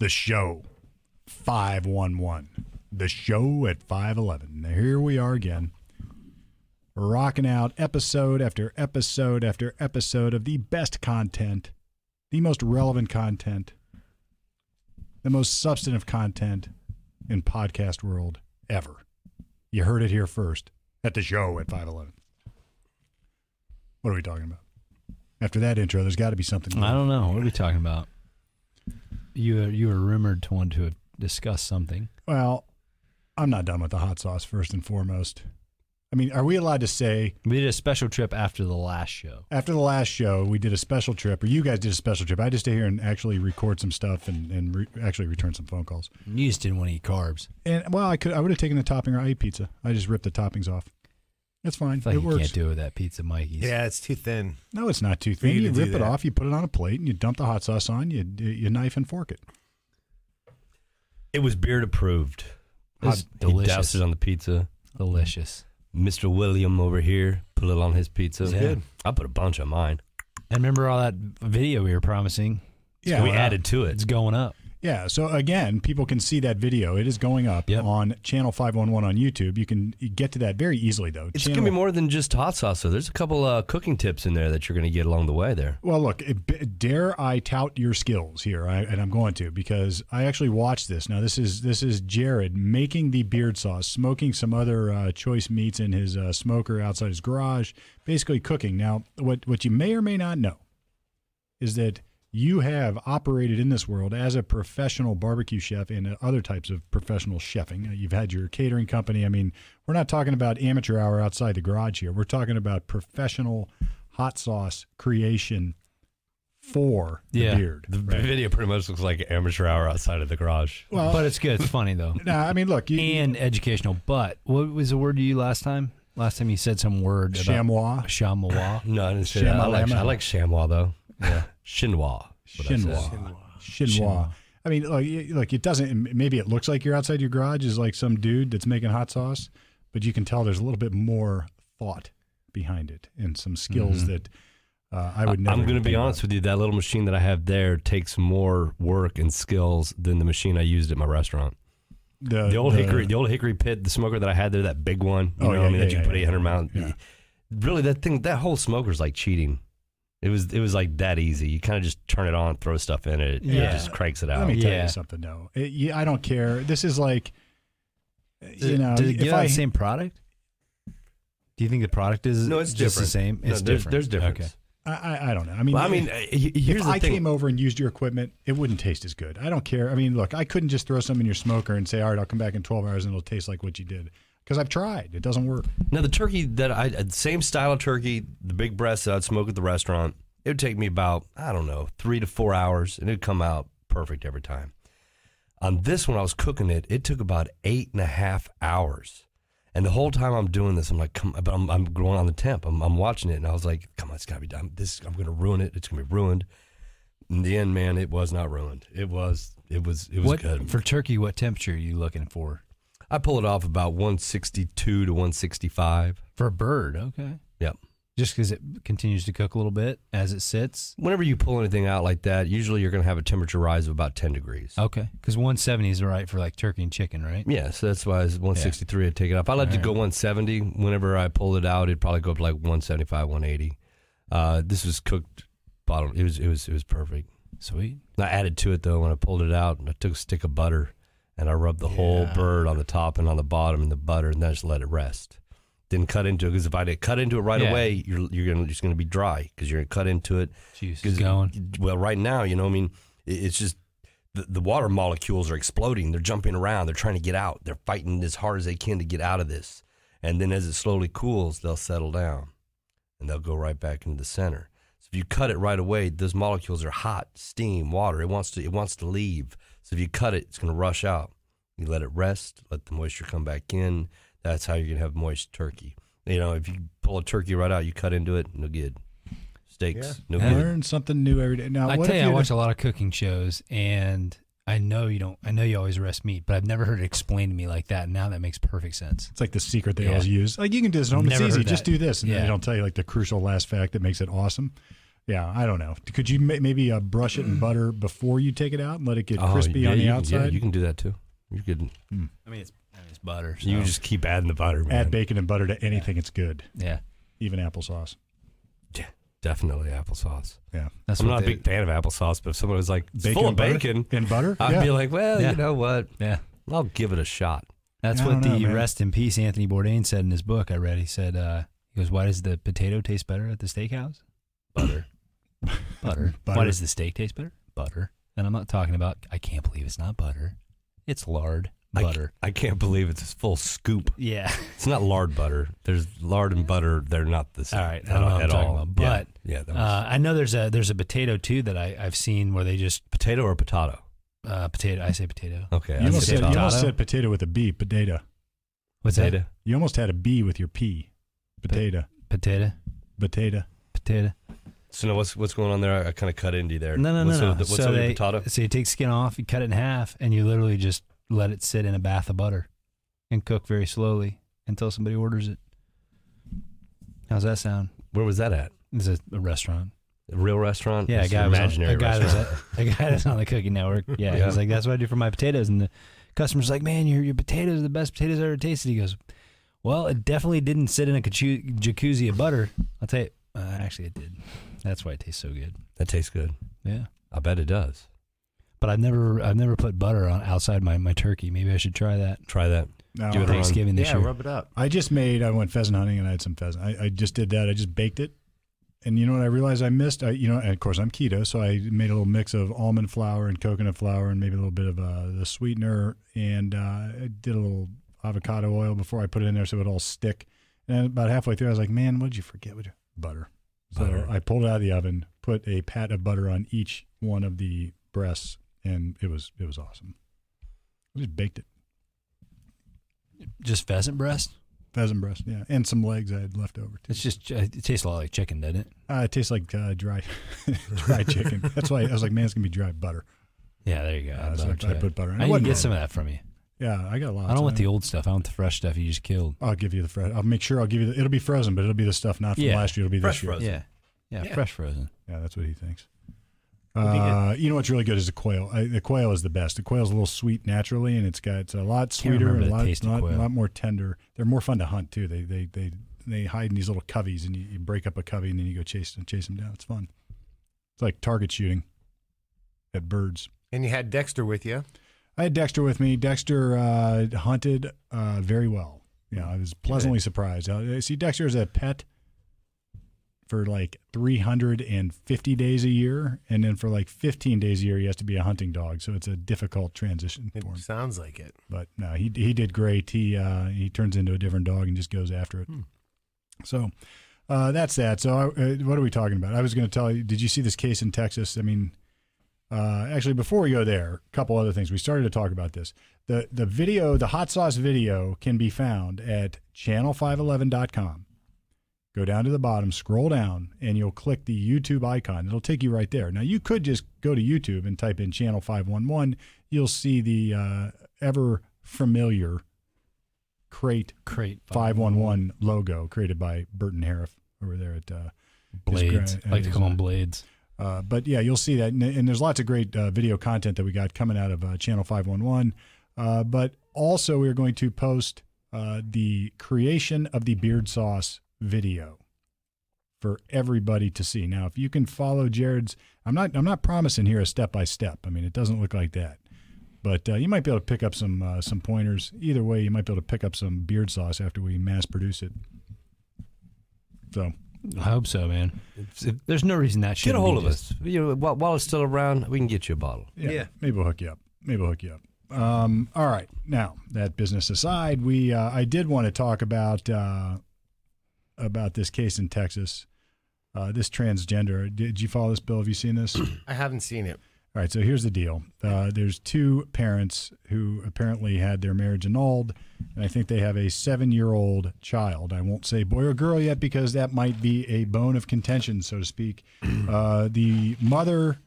The show 511. The show at 511. Now, here we are again, rocking out episode after episode after episode of the best content, the most relevant content, the most substantive content in podcast world ever. You heard it here first at the show at 511. What are we talking about? After that intro, there's got to be something. I don't know. What are we talking about? You you were rumored to want to discuss something. Well, I'm not done with the hot sauce first and foremost. I mean, are we allowed to say We did a special trip after the last show. after the last show we did a special trip, or you guys did a special trip? I just stay here and actually record some stuff and and re- actually return some phone calls. You just didn't want to eat carbs. And well, I could I would have taken the topping or I ate pizza. I just ripped the toppings off. That's fine. I like it you works. can't do it with that pizza Mikey's. Yeah, it's too thin. No, it's not too For you thin. You to rip it off, you put it on a plate, and you dump the hot sauce on. You you knife and fork it. It was beard approved. It's He delicious. doused it on the pizza. Delicious. Mr. William over here put it on his pizza. It's good. I put a bunch on mine. And remember all that video we were promising? Yeah, we well, added to it. It's going up. Yeah. So again, people can see that video. It is going up Yep. on channel five one one on YouTube. You can get to that very easily though. It's Channel- gonna be more than just hot sauce. So there's a couple uh, cooking tips in there that you're gonna get along the way there. Well, look, it- b- dare I tout your skills here, I, and I'm going to because I actually watched this. Now, this is this is Jared making the beard sauce, smoking some other uh, choice meats in his uh, smoker outside his garage, basically cooking. Now, what what you may or may not know is that you have operated in this world as a professional barbecue chef and other types of professional chefing. Uh, You've had your catering company. I mean, we're not talking about amateur hour outside the garage here. We're talking about professional hot sauce creation for the Yeah. beard. The right? video pretty much looks like amateur hour outside of the garage. Well, but it's good. It's funny though. nah, I mean, look, you, and educational. But what was the word you used last time? Last time you said some word about chamois, chamois. No, I didn't say that. I like, Shamalama. I like chamois though. Yeah, chinois. what I said. chinois, chinois. Chinois. I mean, look, you- look, it doesn't. Maybe it looks like you're outside your garage is like some dude that's making hot sauce, but you can tell there's a little bit more thought behind it and some skills that uh, I would never. I'm going to be think honest about. with you. That little machine that I have there takes more work and skills than the machine I used at my restaurant. The, The old hickory, the old hickory pit, the smoker that I had there, that big one. You Oh, know, yeah, I mean, yeah, that you yeah, put yeah. 800 mount. Yeah. Really, that thing, that whole smoker's like cheating. It was, it was like that easy. You kind of just turn it on, throw stuff in it, and Yeah. it just cranks it out. Let me tell Yeah. you something, though. It, yeah, I don't care. This is like, Did, you know, did it if give I out the same product? Do you think the product is No, it's just the different. same? No, It's there's, different. there's difference. Okay. I, I, I don't know. I mean, Well, I mean, uh, he- here's if the I thing. came over and used your equipment, it wouldn't taste as good. I don't care. I mean, look, I couldn't just throw some in your smoker and say, "All right, I'll come back in 12 hours and it'll taste like what you did," because I've tried. It doesn't work. Now the turkey that I uh, same style of turkey, the big breast that I'd smoke at the restaurant, it would take me about I don't know three to four hours, and it'd come out perfect every time. On this one, I was cooking it. It took about eight and a half hours, and the whole time I'm doing this, I'm like, come, but I'm, I'm going on the temp. I'm, I'm watching it, and I was like, come on, it's gotta be done. This I'm gonna ruin it. It's gonna be ruined. In the end, man, it was not ruined. It was. It was. It was What good. for turkey? What temperature are you looking for? I pull it off about 162 to 165. For a bird, okay. Yep. Just because it continues to cook a little bit as it sits. Whenever you pull anything out like that, usually you're going to have a temperature rise of about 10 degrees. Okay, because 170 is right for like turkey and chicken, right? Yeah, so that's why it's 163. I'd take it off. I let it go 170. Whenever I pull it out, it'd probably go up to like 175, 180. Uh, this was cooked bottom. It was it was it was perfect. Sweet. I added to it though when I pulled it out. and I took a stick of butter and I rubbed the whole bird on the top and on the bottom in the butter, and then I just let it rest. Didn't cut into it because if I did cut into it right Yeah. away, you're you're gonna just gonna be dry because you're gonna cut into it. Juice is going. Well, right now, you know, I mean, it's just the, the water molecules are exploding. They're jumping around. They're trying to get out. They're fighting as hard as they can to get out of this. And then as it slowly cools, they'll settle down and they'll go right back into the center. So if you cut it right away, those molecules are hot, steam, water. It wants to it wants to leave. So if you cut it, it's going to rush out. You let it rest, let the moisture come back in. That's how you're going to have moist turkey. You know, if you pull a turkey right out, you cut into it, no good. Steaks, no Yeah. good. Learn something new every day. Now, I what tell if you, I you'd- watch a lot of cooking shows, and I know you don't. I know you always rest meat, but I've never heard it explained to me like that. Now that makes perfect sense. It's like the secret they Yeah. always use. Like you can do this at home. It's easy. Just do this, and then Yeah. they don't tell you like the crucial last fact that makes it awesome. Yeah, I don't know. Could you ma- maybe uh, brush it in butter before you take it out and let it get Oh, crispy yeah, on the you outside? Yeah, you can do that too. You could. I mean, it's, I mean, it's butter. So. You just keep adding the butter. Man. Add bacon and butter to anything; it's good. yeah. Even applesauce. Yeah, definitely applesauce. Yeah, That's I'm what not a big fan of applesauce, but if someone was like, it's bacon full of and butter? bacon, and butter. I'd yeah. be like, well, Yeah. you know what? Yeah. I'll give it a shot. That's I what don't know, the rest in peace Anthony Bourdain said in his book I read. He said, uh, he goes, Why does the potato taste better at the steakhouse? Butter. butter. Why Butter. does the steak taste better? Butter. And I'm not talking about, I can't believe it's not butter. It's lard. Butter. I, can't believe it's a full scoop. yeah. It's not lard butter. There's lard and butter. They're not the same. All right, I at, don't know what I'm talking all. about, but, yeah, yeah that was Uh, I know there's a there's a potato too that I, I've seen where they just potato or potato. uh, potato. I say potato. Okay, You I almost, said said, you potato. almost said potato with a B. Potato. What's potato. that? You almost had a B with your P. Potato. Potato. Potato. Potato. So now what's what's going on there? I, I kind of cut into you there. No, no, what's no, no. The, what's so they, potato? So you take skin off, you cut it in half, and you literally just let it sit in a bath of butter and cook very slowly until somebody orders it. How's that sound? Where was that at? It's a, a restaurant. A real restaurant? Yeah, a guy was on, imaginary a guy was restaurant. a guy that's on the Cooking Network. Yeah, Yeah. he's like, that's what I do for my potatoes, and the customer's like, man, your your potatoes are the best potatoes I ever tasted. He goes, well, it definitely didn't sit in a jacuzzi of butter. I'll tell you, uh, actually, it did. That's why it tastes so good. that tastes good. Yeah. I bet it does. But I've never I've never put butter on outside my, my turkey. Maybe I should try that. Try that. No, Give it a. Thanksgiving this year. yeah, year. rub it up. I just made. I went pheasant hunting and I had some pheasant. I, I just did that. I just baked it, and you know what I realized I missed. I, you know, and of course I'm keto, so I made a little mix of almond flour and coconut flour and maybe a little bit of uh, the sweetener, and uh, I did a little avocado oil before I put it in there so it would all stick. And about halfway through, I was like, "Man, what did you forget? With butter." So Butter. I pulled it out of the oven, put a pat of butter on each one of the breasts, and it was it was awesome. I just baked it. Just pheasant breast. Pheasant breast, yeah, and some legs I had left over too. It's just it tastes a lot like chicken, doesn't it? Uh, it tastes like uh, dry, dry chicken. That's why I was like, man, it's gonna be dry butter. Yeah, there you go. Uh, so I, I put butter. in. I need to get bad. some of that from you. Yeah, I got a lots. I don't want the old stuff. I want the fresh stuff you just killed. I'll give you the fresh. I'll make sure I'll give you. The, it'll be frozen, but it'll be the stuff not from Yeah. last year. It'll be Fresh this year. frozen. Yeah. yeah, Yeah. fresh frozen. Yeah, that's what he thinks. Would be good. Uh, you know what's really good is the quail. I, the quail is the best. The quail's a little sweet naturally, and it's got it's a lot sweeter and a lot, lot, lot more tender. They're more fun to hunt too. They they they they hide in these little coveys, and you, you break up a covey, and then you go chase and chase them down. It's fun. It's like target shooting at birds. And you had Dexter with you. I had Dexter with me. Dexter uh, hunted uh, very well. Yeah, I was pleasantly surprised. Uh, see, Dexter is a pet for like 350 days a year, and then for like 15 days a year, he has to be a hunting dog. So it's a difficult transition It for him. sounds like it. But no, he he did great. He uh, he turns into a different dog and just goes after it. Hmm. So uh, that's that. So I, uh, what are we talking about? I was going to tell you. Did you see this case in Texas? I mean, uh, actually, before we go there, a couple other things. We started to talk about this. the The video, the hot sauce video, can be found at channel511.com. Go down to the bottom, scroll down, and you'll click the YouTube icon. It'll take you right there. Now, you could just go to YouTube and type in channel 511. You'll see the uh, ever familiar crate Crate 511 logo created by Burton Harriff over there at uh, blades. I like to call them blades. Uh, but yeah, you'll see that, and, and there's lots of great uh, video content that we got coming out of uh, Channel 511. Uh, but also, we're going to post uh, the creation of the beard sauce video for everybody to see. Now, if you can follow Jared's, I'm not, I'm not promising here a step by step. I mean, it doesn't look like that, but you might be able to pick up some some pointers. Either way, you might be able to pick up some beard sauce after we mass produce it. So I hope so, man. If- if- There's no reason that should get a hold of us. You know, while, while it's still around, we can get you a bottle. Yeah, Yeah. maybe we'll hook you up. Maybe we'll hook you up. Um, all right. Now that business aside, we uh, I did want to talk about uh, about this case in Texas. Uh, this transgender. Did you follow this, Bill? Have you seen this? I haven't seen it. Right. So here's the deal. Uh, there's two parents who apparently had their marriage annulled, and I think they have a seven-year-old child. I won't say boy or girl yet because that might be a bone of contention, so to speak. Uh, the mother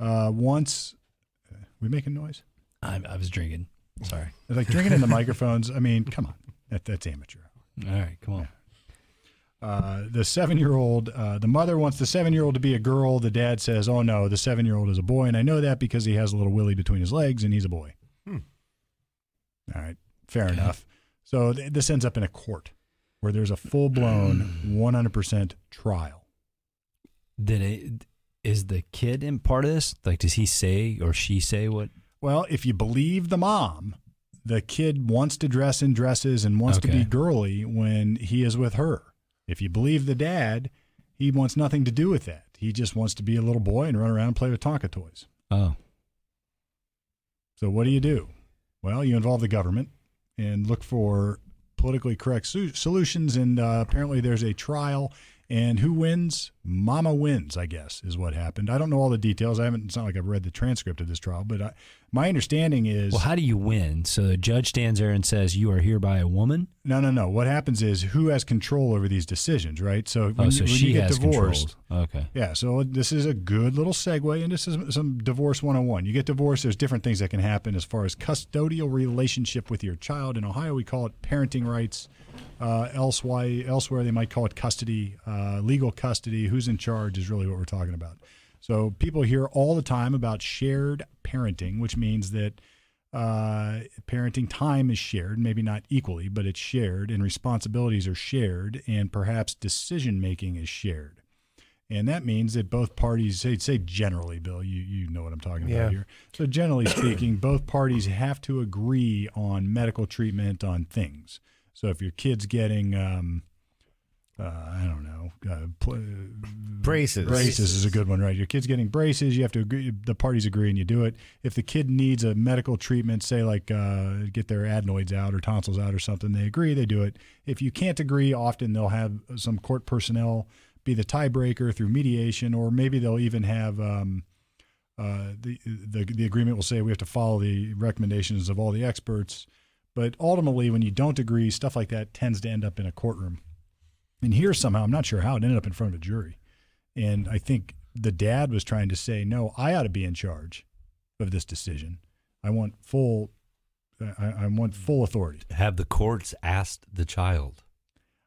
uh, wants. we making noise? I, I was drinking. Sorry. Like drinking in the microphones. I mean, come on, that, that's amateur. All right, come on. Uh, the seven year old, uh, the mother wants the seven year old to be a girl. The dad says, "Oh no, the seven year old is a boy," and I know that because he has a little willy between his legs and he's a boy. Hmm. All right, fair enough. So th- this ends up in a court where there's a full blown 100% trial. Did it? Is the kid in part of this? Like, does he say or she say what? Well, if you believe the mom, the kid wants to dress in dresses and wants to be girly when he is with her. If you believe the dad, he wants nothing to do with that. He just wants to be a little boy and run around and play with Tonka toys. Oh, So what do you do? Well, you involve the government and look for politically correct su- solutions. And uh, apparently, there's a trial, and who wins? Mama wins, I guess, is what happened. I don't know all the details. I haven't. It's not like I've read the transcript of this trial, but I, my understanding is well, how do you win? So the judge stands there and says, "You are hereby a woman." no, no, no. What happens is who has control over these decisions, right? So oh, when, oh, you, so when she you get has divorced, control. Okay. Yeah, so this is a good little segue into some, some divorce 101. You get divorced, there's different things that can happen as far as custodial relationship with your child. In Ohio, we call it parenting rights. Uh, elsewhere, elsewhere, they might call it custody, uh, legal custody. Who's in charge is really what we're talking about. So people hear all the time about shared parenting, which means that uh, parenting time is shared, maybe not equally, but it's shared, and responsibilities are shared, and perhaps decision making is shared. And that means that both parties say, say generally, Bill, you, you know what I'm talking Yeah. about here. So generally speaking, both parties have to agree on medical treatment on things. So if your kid's getting, um, uh, I don't know, uh, pl- Braces. braces is a good one, right? Your kid's getting braces. You have to agree. The parties agree, and you do it. If the kid needs a medical treatment, say like uh, get their adenoids out or tonsils out or something, they agree. They do it. If you can't agree, often they'll have some court personnel be the tiebreaker through mediation, or maybe they'll even have. Um, uh, the, the the agreement will say we have to follow the recommendations of all the experts, but ultimately, when you don't agree, stuff like that tends to end up in a courtroom. And here somehow, I'm not sure how it ended up in front of a jury. And I think the dad was trying to say, no, I ought to be in charge of this decision. I want full, I, I want full authority. Have the courts asked the child?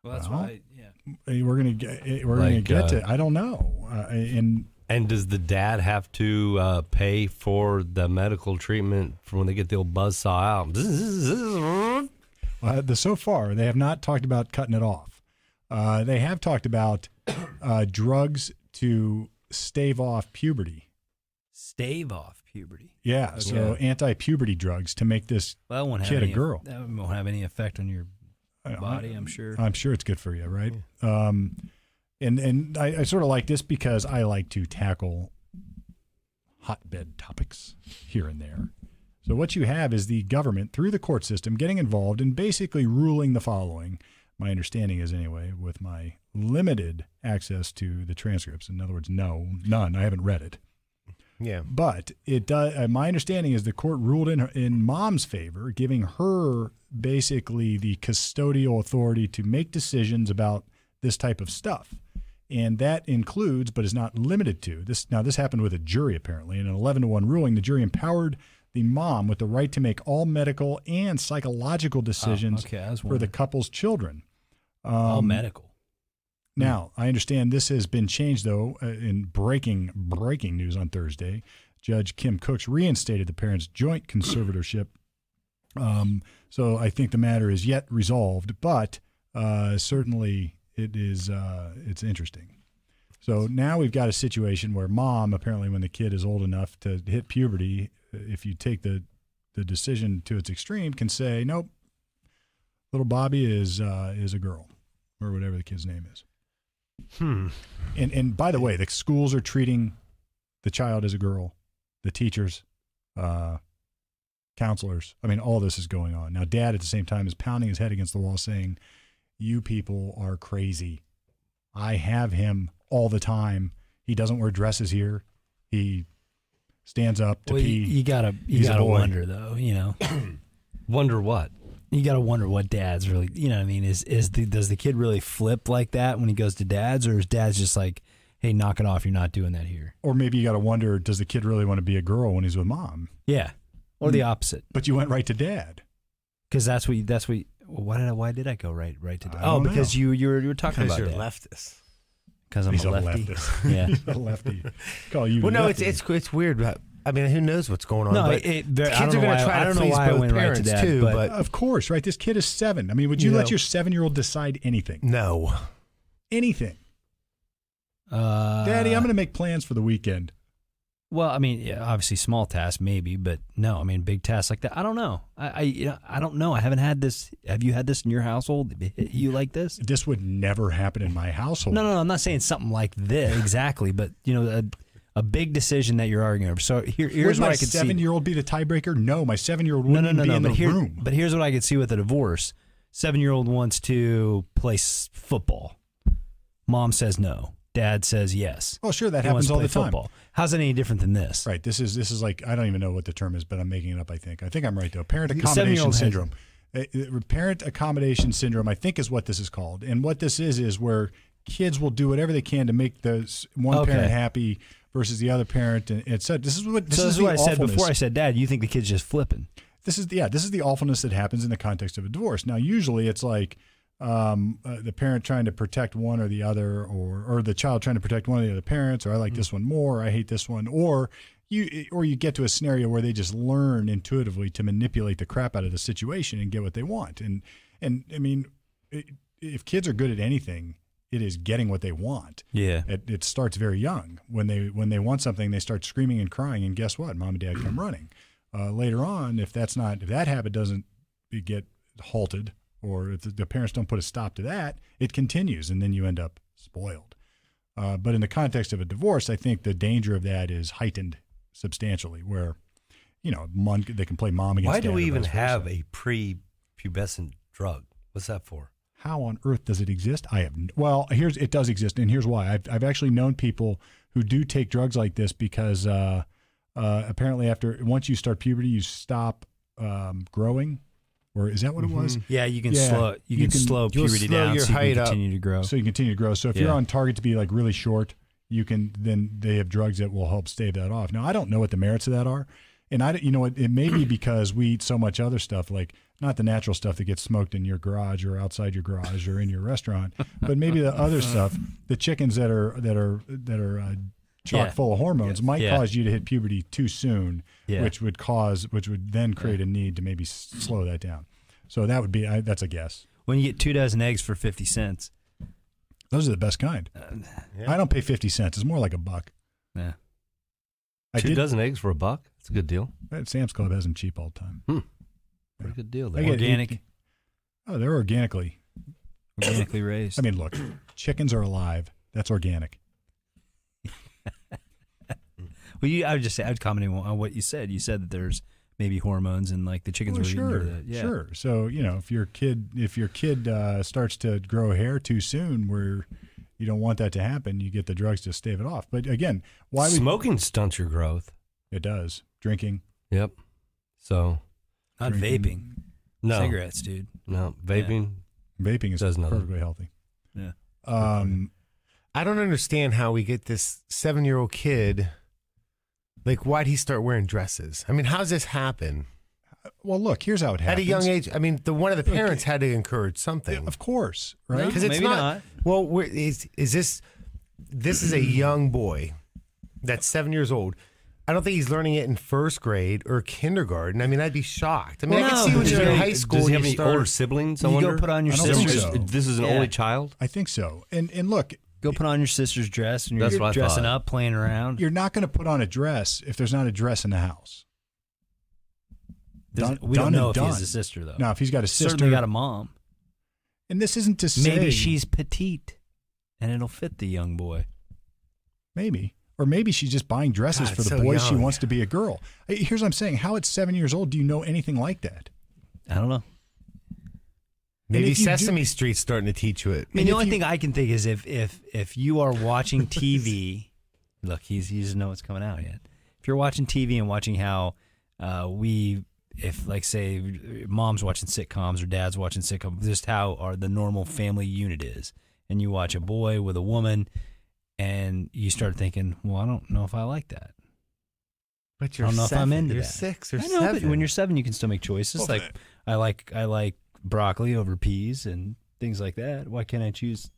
Well, that's Well, why. Yeah. Eh, We're gonna get, eh, we're gonna get uh, to. I don't know. Uh, and And does the dad have to uh, pay for the medical treatment for when they get the old buzz saw out? uh, the so far they have not talked about cutting it off. Uh, they have talked about uh, drugs to stave off puberty. Stave off puberty. Yeah, so Okay. anti-puberty drugs to make this. Well, that won't have Kid, a any, girl. That won't have any effect on your body. I'm sure. I'm sure it's good for you, right? Um, and and I, I sort of like this because I like to tackle hotbed topics here and there. So what you have is the government through the court system getting involved and basically ruling the following. My understanding is anyway, with my limited access to the transcripts. In other words, no, none. I haven't read it. Yeah. But it does. Uh, my understanding is the court ruled in her, in mom's favor, giving her basically the custodial authority to make decisions about this type of stuff, and that includes, but is not limited to this. Now, this happened with a jury apparently. In an eleven to one ruling, the jury empowered the mom with the right to make all medical and psychological decisions okay, for the couple's children. Um, All medical. now, I understand this has been changed, though, uh, in breaking breaking news on Thursday. Judge Kim Cooks reinstated the parents' joint conservatorship. Um, so I think the matter is yet resolved, but uh, certainly it is uh, it's interesting. So now we've got a situation where mom, apparently, when the kid is old enough to hit puberty, if you take the the decision to its extreme, can say, nope, little Bobby is uh, is a girl, or whatever the kid's name is. Hmm. And and by the way, the schools are treating the child as a girl, the teachers, uh, counselors. I mean, all this is going on now. Dad at the same time is pounding his head against the wall, saying, "You people are crazy. I have him all the time. He doesn't wear dresses here. He stands up to Well, pee. you, you gotta you He's a gotta wonder though. You know, Wonder what? you gotta wonder what dad's really. You know, what I mean, is is the does the kid really flip like that when he goes to dad's, or is dad's just like, hey, knock it off, you're not doing that here. or maybe you got to wonder: Does the kid really want to be a girl when he's with mom? Yeah, or the opposite, But you went right to dad. because that's what you, that's what. You, Well, why did I, why did I go right right to? Oh, because know. you you were you were talking Because about you're that. leftist. Because I'm He's a lefty. leftist. Yeah. He's a lefty. Call you. Well, no, it's lefty. it's it's weird. but- I mean, who knows what's going on? No, but it, kids are going to try I to don't know please both went right to parents that, too. but, But, Of course, right? This kid is seven. I mean, would you, You let know- your seven-year-old decide anything? no, Anything, uh, Daddy? I'm going to make plans for the weekend. Well, I mean, yeah, obviously small tasks maybe, but no, I mean big tasks like that. I don't know. I I, you know, I don't know. I haven't had this. Have you had this in your household? You like this? This would never happen in my household. No, no, no. I'm not saying something like this exactly, but you know, a, a big decision that you're arguing over. So here, here's would what my I could see. seven-year-old be the tiebreaker? No, my seven-year-old wouldn't no, no, be no. in But the here, room. but here's what I could see with a divorce. Seven year old wants to play s- football. Mom says no. Dad says yes. oh, sure, that He wants happens to all play the time. football. How's that any different than this? Right. This is this is like I don't even know what the term is, but I'm making it up. I think. I think I'm right though. Parent accommodation seven-year-old has- syndrome. Uh, uh, Parent accommodation syndrome. I think is what this is called. And what this is is where kids will do whatever they can to make the s- one Okay. parent happy versus the other parent, and it said this is what this so is this is the what I said awfulness. before. I said, Dad, you think the kid's just flipping? this is yeah this is the awfulness that happens in the context of a divorce now usually it's like um, uh, the parent trying to protect one or the other or or the child trying to protect one of the other parents or i like this one more or i hate this one or you or you get to a scenario where they just learn intuitively to manipulate the crap out of the situation and get what they want and and i mean i if kids are good at anything it is getting what they want Yeah. it, it starts very young. When they when they want something, they start screaming and crying, and guess what? Mom and dad come running. Uh, later on, if that's not if that habit doesn't get halted, or if the, parents don't put a stop to that, it continues, and then you end up spoiled. Uh, but in the context of a divorce, I think the danger of that is heightened substantially, where you know mom, they can play mom against. Dad. Why do we even have a pre-pubescent drug? What's that for? how on earth does it exist? I have n- well, here's it does exist, and here's why. I've I've actually known people who do take drugs like this because uh, uh, apparently after once you start puberty, you stop um, growing, or is that what it was? Yeah, you can Yeah, slow you, you can, can- slow puberty slow down your so you height can up. continue to grow. So you continue to grow. So if you're on target to be like really short, you can then they have drugs that will help stave that off. Now I don't know what the merits of that are, and I don't- you know it, it may be because we eat so much other stuff like not the natural stuff that gets smoked in your garage or outside your garage or in your restaurant, but maybe the other stuff, the chickens that are that are that are uh, chock Yeah. full of hormones might Yeah. cause you to hit puberty too soon, Yeah. which would cause which would then create a need to maybe s- slow that down. So that would be I, that's a guess. when you get two dozen eggs for fifty cents. Those are the best kind. Uh, yeah. I don't pay fifty cents. It's more like a buck. Yeah. I Two did. dozen eggs for a buck? That's a good deal. Sam's Club has them cheap all the time. Hmm. Pretty good deal I there. Organic. eight- oh, they're organically. Organically raised. I mean, look, chickens are alive. That's organic. Well, you, I would just say I would comment on what you said. You said that there's maybe hormones and like the chickens Well, were sure, eating the, yeah. sure. So you know, if your kid, if your kid uh, starts to grow hair too soon, where you don't want that to happen, you get the drugs to stave it off. But again, why would Smoking stunts your growth. it does? Drinking, Yep. So Not Drinking. vaping. no, Cigarettes, dude. no vaping. vaping is Does nothing. perfectly healthy. Yeah. Um, I don't understand how we get this seven year old kid. Like, why'd he start wearing dresses? I mean, how's this happen well, look, here's how it happened. at a young age? I mean, the one of the parents had to encourage something. of course, right? Because it's Maybe not, not. Well, we're, is is this? This is a young boy that's seven years old. I don't think he's learning it in first grade or kindergarten. I mean, I'd be shocked. I mean, Well, I can see when because you're in high school. Does he you have any start- older siblings? I You wonder? go put on your I don't think sister's. so. This is an Yeah. only child. I think so. And and look, Go put on your sister's dress and you're That's what I dressing thought. up, playing around. you're not going to put on a dress if there's not a dress in the house. Doesn't- done- we don't done know and if he has done. a sister though. Now, if he's got a sister, Certainly got a mom. and this isn't to say Maybe she's petite, and it'll fit the young boy. maybe, or maybe she's just buying dresses God, for the so boys she young. wants to be a girl. Hey, Here's what I'm saying: How at seven years old do you know anything like that? I don't know. Maybe if you do- Sesame Street's starting to teach you it. I mean, the only you- thing I can think is if if if you are watching TV, look, he's he doesn't know what's coming out yet. If you're watching TV and watching how uh, we, if like say, mom's watching sitcoms or dad's watching sitcoms, just how our the normal family unit is, and you watch a boy with a woman, and you start thinking, well, I don't know if I like that. But I don't know if I'm seven. into you're that. six or I know, seven. but when you're seven, you can still make choices. Well, like I like I like broccoli over peas and things like that. Why can't I choose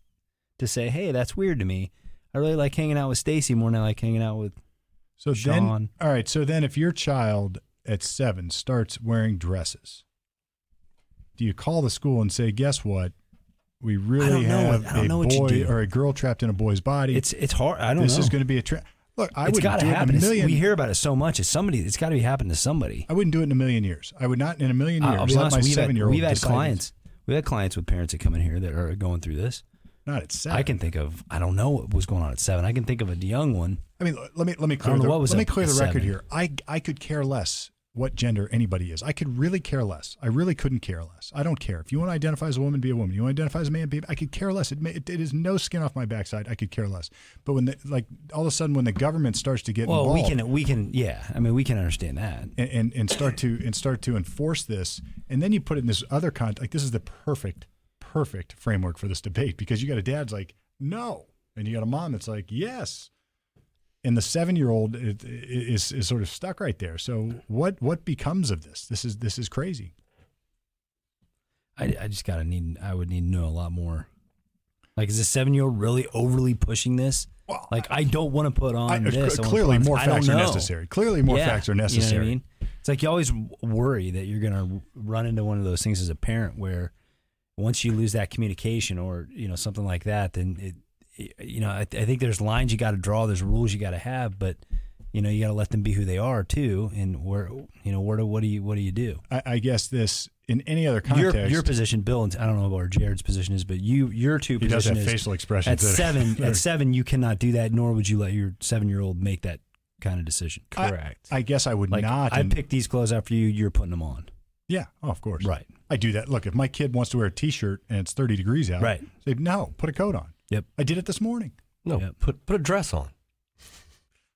to say, "Hey, that's weird to me. I really like hanging out with Stacy more than I like hanging out with So Sean. then, all right. So then, if your child at seven starts wearing dresses, do you call the school and say, "Guess what? We really know have what- I don't a know what you boy or a girl trapped in a boy's body. It's it's hard. I don't know. this know. is going to be a tra- look." I it's got to happen. a million. we hear about it so much. It's somebody. It's got to be happening to somebody. I wouldn't do it in a million years. I would not in a million years I'll be honest. my We've had, we've had clients. We've had clients with parents that come in here that are going through this. Not at seven. I can think of. I don't know what was going on at seven. I can think of a young one. I mean, let me let me clear the, what was let me clear the record seven. here. I I could care less what gender anybody is. I could really care less. I really couldn't care less. I don't care if you want to identify as a woman, be a woman. You want to identify as a man, be. I could care less. It, may, it, it is no skin off my backside. I could care less. But when the, like all of a sudden when the government starts to get Well, involved we can we can yeah. I mean, we can understand that. and, and and start to and start to enforce this, and then you put it in this other context. Like this is the perfect perfect framework for this debate because you got a dad's like no, and you got a mom that's like yes, and the seven year old is is sort of stuck right there. So what what becomes of this? This is this is crazy. I, I just gotta need. I would need to know a lot more. Like, is a seven year old really overly pushing this? Well, Like, I don't want to put on I- this. Clearly on- more facts are necessary. Clearly more Yeah, facts are you know what I necessary. mean? It's like you always worry that you're gonna run into one of those things as a parent where once you lose that communication or you know something like that, then it, you know, I, I think there's lines you got to draw, there's rules you got to have, but you know, you got to let them be who they are too. And where, you know, where do what do you what do you do? I, I guess this in any other context. your position, Bill, and I don't know what Jared's position is, but you your two he does position have is facial expressions. at seven. are- At seven, you cannot do that, nor would you let your seven year old make that kind of decision. Correct. I guess I would Like not. I and- picked these clothes out for you, you're putting them on. yeah, oh, of course. Right. I do that. Look, if my kid wants to wear a T-shirt and it's 30 degrees out, Right. say no, put a coat on. Yep. I did it this morning. No, Yep. put put a dress on.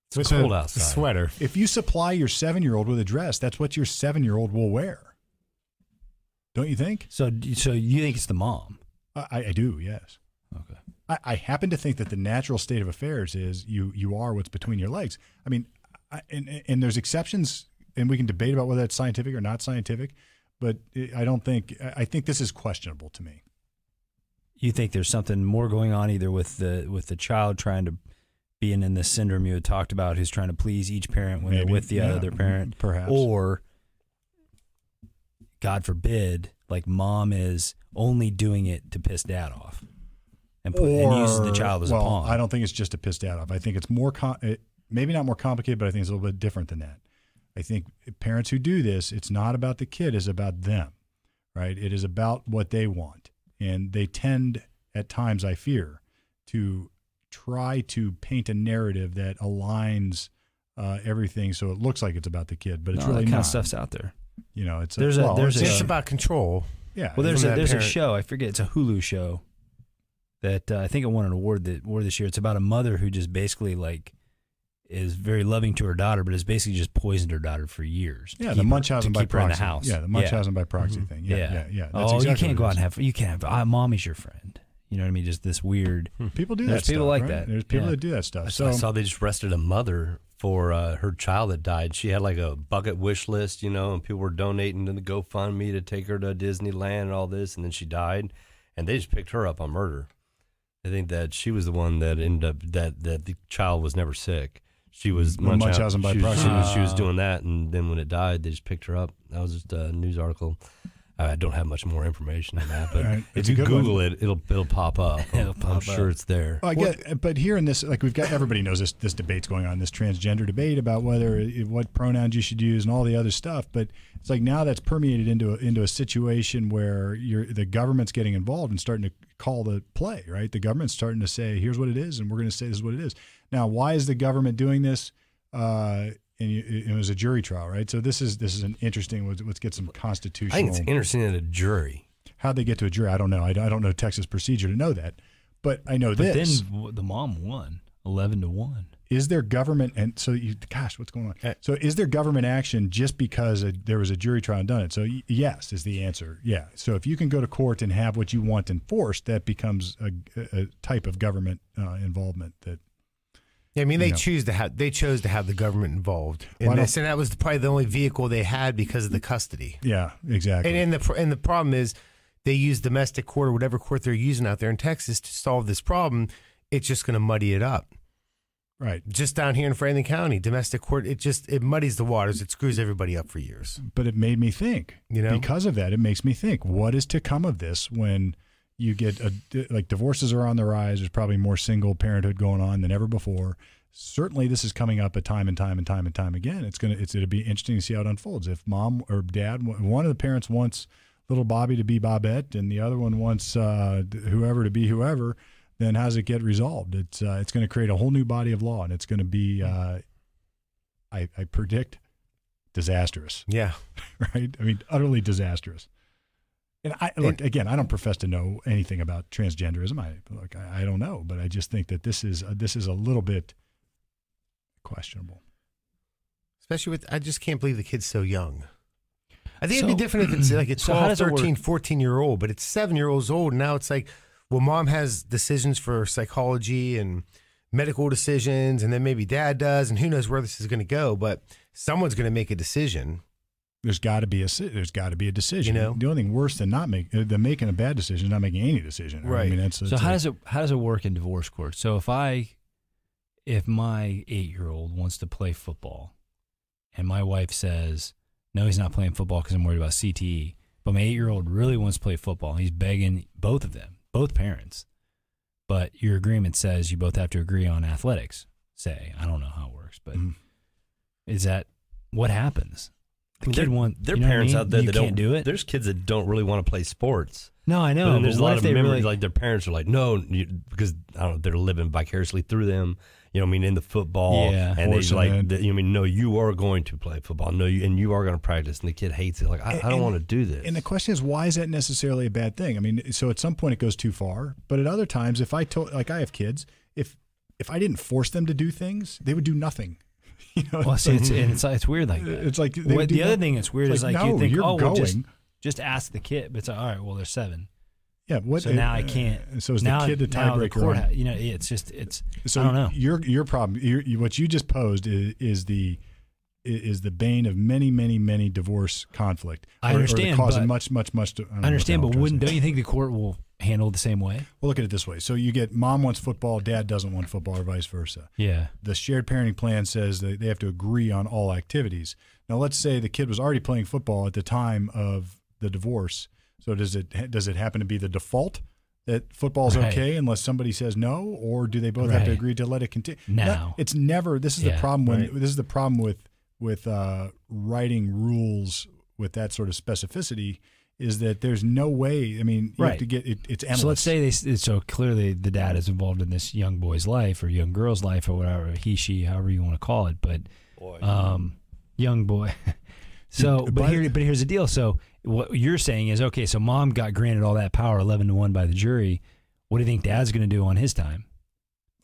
It's With cold a outside. Sweater. If you supply your seven-year-old with a dress, that's what your seven-year-old will wear. Don't you think? So, so you think it's the mom? I, I do. Yes. Okay. I, I happen to think that the natural state of affairs is you you are what's between your legs. I mean, I, and and there's exceptions, and we can debate about whether that's scientific or not scientific, but I don't think I I think this is questionable to me. You think there's something more going on either with the with the child trying to being in this syndrome you had talked about, who's trying to please each parent when Maybe. they're with the Yeah, other parent, mm-hmm. perhaps. or God forbid, like mom is only doing it to piss dad off, and put and uses the child as well, a pawn. I don't think it's just a piss dad off. I think it's more com- it, maybe not more complicated, but I think it's a little bit different than that. I think parents who do this, it's not about the kid, it's about them, right? It is about what they want, and they tend at times, I fear, to try to paint a narrative that aligns uh, everything so it looks like it's about the kid, but it's No, really that kind not. of stuff's out there. You know, it's There's a- well, there's it's a- about control. yeah. Well, there's a there's a show I forget it's a Hulu show that uh, I think it won an award that award this year. It's about a mother who just basically like is very loving to her daughter, but has basically just poisoned her daughter for years. yeah, keep the her- Munchausen to by keep her in proxy. the house. Yeah, the Munchausen by proxy thing. Yeah, yeah, yeah. That's oh, exactly you can't go out and have you can't have uh, mommy's your friend. You know what I mean? Just this weird. People do that. people stuff, like right? that. There's people Yeah. that do that stuff. I So saw, I saw they just arrested a mother for uh, her child that died. She had like a bucket wish list, you know, and people were donating to the GoFundMe to take her to Disneyland and all this, and then she died, and they just picked her up on murder. I think that she was the one that ended up that that the child was never sick. She was The Munchausen by she was, she proxy. was, she was Ah. doing that, and then when it died, they just picked her up. That was just a news article. I don't have much more information than that, but All right. if you good one. Google it, it'll it'll pop up. It'll I'm pop sure it's there. Well, I get, but here in this, like we've got everybody knows this. This debate's going on. This transgender debate about whether what pronouns you should use and all the other stuff. But it's like now that's permeated into a, into a situation where you're the government's getting involved and starting to call the play. Right, the government's starting to say, "Here's what it is," and we're going to say this is what it is. Now, why is the government doing this? Uh, and you, it was a jury trial, right? So this is this is an interesting. Let's, let's get some constitutional. I think it's interesting that a jury. How they get to a jury, I don't know. I, I don't know Texas procedure to know that, but I know But this. then the mom won eleven to one. is there government and so you gosh what's going on Uh, so is there government action just because a, there was a jury trial and done it so y- yes is the answer yeah so if you can go to court and have what you want enforced that becomes a, a type of government uh, involvement that Yeah, I mean, they You know. choose to have they chose to have the government involved in this, and that was probably the only vehicle they had because of the custody. yeah exactly And, and the and the problem is, they use domestic court or whatever court they're using out there in Texas to solve this problem, it's just going to muddy it up. Right. Just down here in Franklin County, domestic court, it just it muddies the waters. It screws everybody up for years. But it made me think. You know? because of that, it makes me think. What is to come of this when you get a like divorces are on the rise? There's probably more single parenthood going on than ever before. Certainly, this is coming up a time and time and time and time again. It's gonna it's it'll be interesting to see how it unfolds. If mom or dad, one of the parents wants little Bobby to be Bobette, and the other one wants uh, whoever to be whoever, then how does it get resolved? It's uh, it's going to create a whole new body of law, and it's going to be, uh, I, I predict, disastrous. Yeah. Right? I mean, utterly disastrous. And I look again. I don't profess to know anything about transgenderism. I look. I, I don't know, but I just think that this is uh, this is a little bit questionable. Especially with, I just can't believe the kid's so young. I think So- it'd be different if it's like a so how 12, does 13, 14 year old, but it's seven year olds old. And now it's like, well, mom has decisions for psychology and medical decisions, and then maybe dad does, and who knows where this is going to go, but someone's going to make a decision. There's got to be a there's got to be a decision. You know? the only thing worse than not make uh, than making a bad decision is not making any decision. I Right. mean, that's, So how does it how does it work in divorce court? So if I if my eight year old wants to play football, and my wife says no, he's not playing football because I'm worried about CTE, but my eight year old really wants to play football, he's begging both of them, both parents, but your agreement says you both have to agree on athletics. Say I don't know how it works, but Mhm. is that what happens? The kid want there are you know what I parents mean? out there you that can't don't do it. There's kids that don't really want to play sports. No, I know. there's a lot of memories really, like their parents are like, no, you, because I don't know, they're living vicariously through them. You know, what I mean, in the football, Yeah. and they like, the, you know, I mean, no, you are going to play football, no, you, and you are going to practice, and the kid hates it. Like, I, I don't want to do this. And the question is, why is that necessarily a bad thing? I mean, so at some point it goes too far, but at other times, if I told, like I have kids, if if I didn't force them to do things, they would do nothing. You know, well, see, it's, and it's it's weird like that. it's like What- the other thing that's weird It's is like like, you no, think, you're oh, well, just going. just ask the kid. But it's like, all right, well, there's seven. yeah. What? So now I uh, can't. So is now, the kid the tiebreaker? you know, it's just it's. So I don't know. Your your problem, your, you- what you just posed is, is the is the bane of many, many, many divorce conflict. I Or- or understand, cause of but- much, much, much. I, I understand, but wouldn't don't you think the court will handle it the same way? Well, look at it this way. So you get mom wants football, dad doesn't want football, or vice versa. Yeah. The shared parenting plan says that they have to agree on all activities. Now, let's say the kid was already playing football at the time of the divorce. So does it does it happen to be the default that football's Right. okay unless somebody says no, or do they both have to agree to let it continue? No. That- it's never. This is the problem when right. this is the problem with with uh, writing rules with that sort of specificity is that there's no way. I mean, you have Right. to get it, it's endless. So let's say they so clearly the dad is involved in this young boy's life or young girl's life or whatever he she however you want to call it, but um, young boy. so, Dude, but here, but here's the deal. So, what you're saying is, okay, so mom got granted all that power, eleven to one by the jury. What do you think dad's going to do on his time?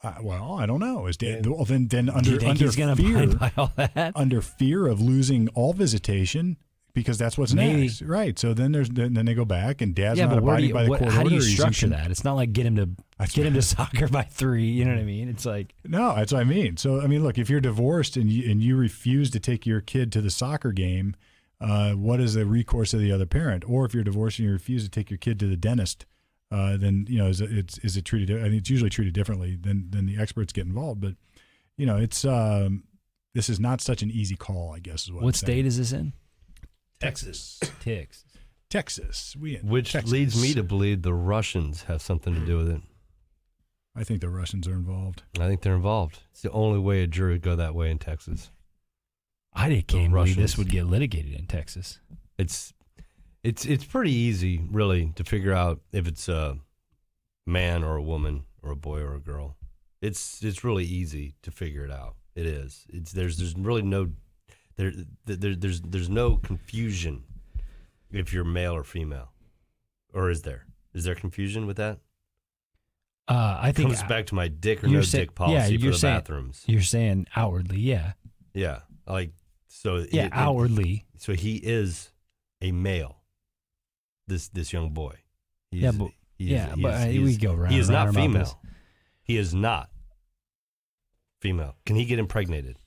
uh, well, I don't know. Is dad, well then then under under he's going to fear all that? under fear of losing all visitation because that's what's Maybe. next, right? So then there's then, then they go back and dad's yeah, not abiding you, by the what, court how do order. you structure con- that? It's not like get him to get him to soccer by three. You know what I mean? It's like No, that's what I mean. So I mean, look, if you're divorced and you, and you refuse to take your kid to the soccer game, uh, what is the recourse of the other parent? Or if you're divorced and you refuse to take your kid to the dentist, uh, then you know is it, it's is it treated? I mean, it's usually treated differently than than the experts get involved. But you know, it's um, this is not such an easy call. I guess is what. what I'm saying. state is this in? Texas? Texas. Texas. We in Which Texas. leads me to believe the Russians have something to do with it. I think the Russians are involved. I think they're involved. It's the only way a jury would go that way in Texas. I didn't can't believe this would get litigated in Texas. It's it's it's pretty easy, really, to figure out if it's a man or a woman or a boy or a girl. It's it's really easy to figure it out. It is. It's there's there's really no there, there there's there's no confusion if you're male or female, or is there? Is there confusion with that? Uh, I think comes back to my dick or no say- dick policy yeah, for you're the saying- bathrooms. you're saying outwardly, yeah, Yeah, like so. yeah, it- it- outwardly, so he is a male. This this young boy. He Yeah, but- he yeah, he but, is- uh, we go round He is and not female. He is not female. Can he get impregnated?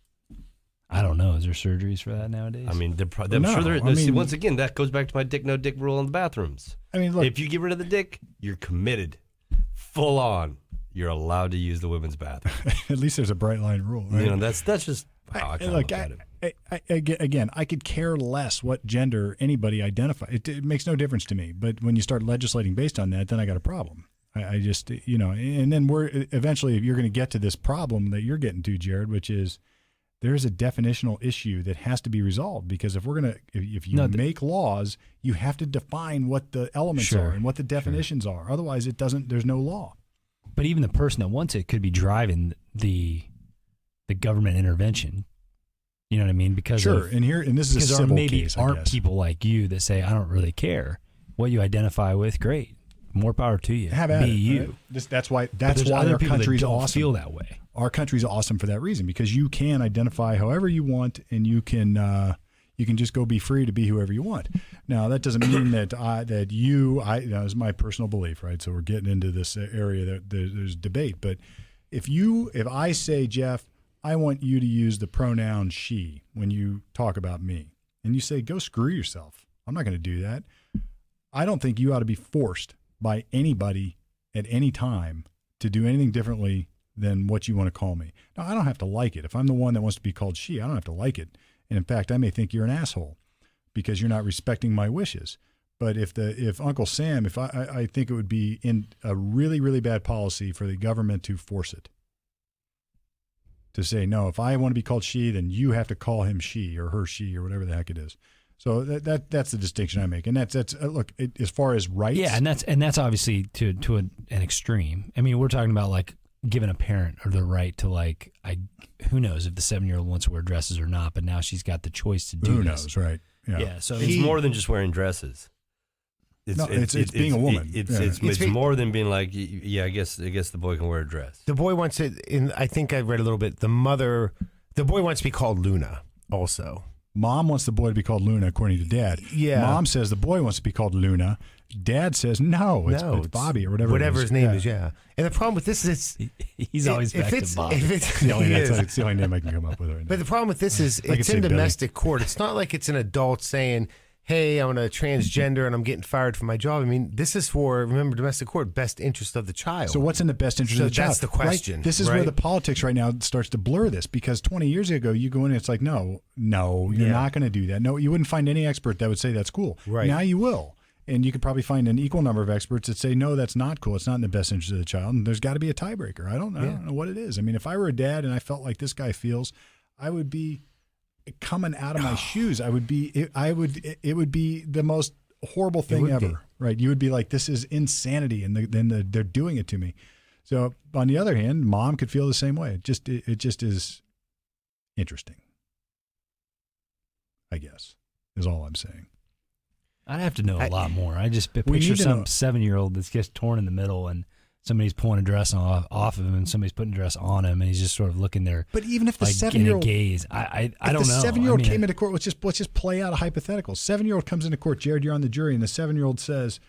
I don't know. Is there surgeries for that nowadays? I mean, they're pro- I'm No, sure there. I see, mean- once again, that goes back to my dick no dick rule in the bathrooms. I mean, look, if you get rid of the dick, you're committed, full on. You're allowed to use the women's bathroom. at least there's a bright line rule. Right? You know, that's that's just how I, I- look, look at it. I, I, again, I could care less what gender anybody identifies. It, it makes no difference to me. But when you start legislating based on that, then I got a problem. I, I just, you know, and then we're eventually you're going to get to this problem that you're getting to, Jared, which is there's a definitional issue that has to be resolved because if we're going to, if, you No, th- make laws, you have to define what the elements Sure, are and what the definitions are. Otherwise, it doesn't. There's no law. but even the person that wants it could be driving the the government intervention. You know what I mean? Because Sure, of, and here, and this is a civil maybe case. Aren't people like you that say I don't really care what you identify with. Great, more power to you. Have at be it. you. right? This, that's why. That's why other our country's awesome. feel that way. our country's awesome for that reason because you can identify however you want and you can uh, you can just go be free to be whoever you want. Now that doesn't mean that I that you I that is my personal belief, right? So we're getting into this area that there's debate, but if you if I say Jeff, I want you to use the pronoun she when you talk about me, and you say go screw yourself, I'm not going to do that. I don't think you ought to be forced by anybody at any time to do anything differently than what you want to call me. Now, I don't have to like it. If I'm the one that wants to be called she, I don't have to like it. And in fact, I may think you're an asshole because you're not respecting my wishes. But if the if Uncle Sam, if I, I I think it would be in a really really bad policy for the government to force it to say no. If I want to be called she, then you have to call him she or her she or whatever the heck it is. So that, that that's the distinction I make, and that's that's uh, look it, as far as rights. Yeah, and that's and that's obviously to to an, an extreme. I mean, we're talking about like giving a parent or the right to like I who knows if the seven year old wants to wear dresses or not, but now she's got the choice to do who this. knows, right? Yeah. so It's more than just wearing dresses. It's, No, it's- it's being a woman. It's, Yeah. it's, It's it's more than being like, yeah, I guess I guess the boy can wear a dress. The boy wants it. In I think I read a little bit. The mother, the boy wants to be called Luna. Also, Mom wants the boy to be called Luna, according to Dad. Yeah. Mom says the boy wants to be called Luna. Dad says no, it's, no, it's Bobby or whatever. Whatever it is. his name is. Yeah. And the problem with this is, it's he's always if back it's, to Bob. If it's, It's the only, he that's- is. it's the only name I can come up with right now. But the problem with this is I could it's say in Billy. domestic court. It's not like it's an adult saying, "Hey, I'm a transgender and I'm getting fired from my job." I mean, this is for remember domestic court, best interest of the child. So what's in the best interest So of the child? that's the question, Right? This is where the politics right now starts to blur this because 20 years ago you go in and it's like no, no, you're Yeah. not going to do that. No, you wouldn't find any expert that would say that's cool. Right. Now you will. And you could probably find an equal number of experts that say no, that's not cool. It's not in the best interest of the child. And there's got to be a tiebreaker. I don't, I don't know what it is. I mean, if I were a dad and I felt like this guy feels, I would be coming out of my shoes. I would be. It, I would. It, it would be the most horrible thing ever. be. Right? You would be like, this is insanity, and then the, they're doing it to me. So on the other hand, mom could feel the same way. It just it, it just is interesting. I guess is all I'm saying. I'd have to know a lot more. I just picture some seven year old that's just torn in the middle and somebody's pulling a dress off, off of him and somebody's putting a dress on him and he's just sort of looking there But even if the like seven year old gaze. I I, I don't know. the seven year old I mean, came into court, let's just let's just play out a hypothetical. Seven year old comes into court, Jared, you're on the jury, and the seven year old says,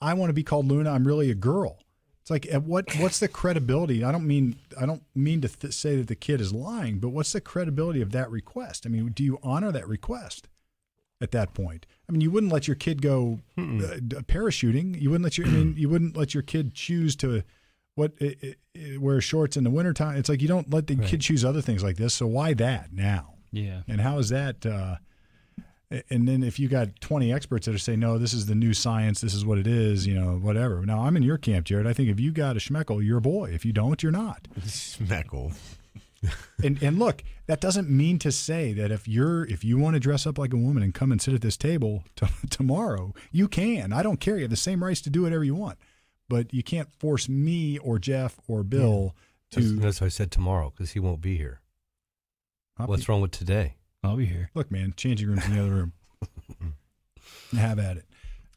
"I want to be called Luna. I'm really a girl." It's like, at what what's the credibility? I don't mean I don't mean to th- say that the kid is lying, but what's the credibility of that request? I mean, do you honor that request at that point? I mean, you wouldn't let your kid go uh, parachuting. You wouldn't let your I mean, you wouldn't let your kid choose to what i i i- wear shorts in the wintertime. It's like you don't let the Right. kid choose other things like this. So why that now? yeah. And how is that? Uh, and then if you got 20 experts that are saying, no, this is the new science, this is what it is, you know, whatever. Now, I'm in your camp, Jared. I think if you got a schmeckle, you're a boy. If you don't, you're not. Schmeckle. And and look, that doesn't mean to say that if you're if you want to dress up like a woman and come and sit at this table t- tomorrow, you can. I don't care. You have the same rights to do whatever you want, but you can't force me or Jeff or Bill That's, to that's why I said tomorrow because he won't be here. I'll What's be- wrong with today? I'll be here. look, man, changing rooms in the other room. Have at it.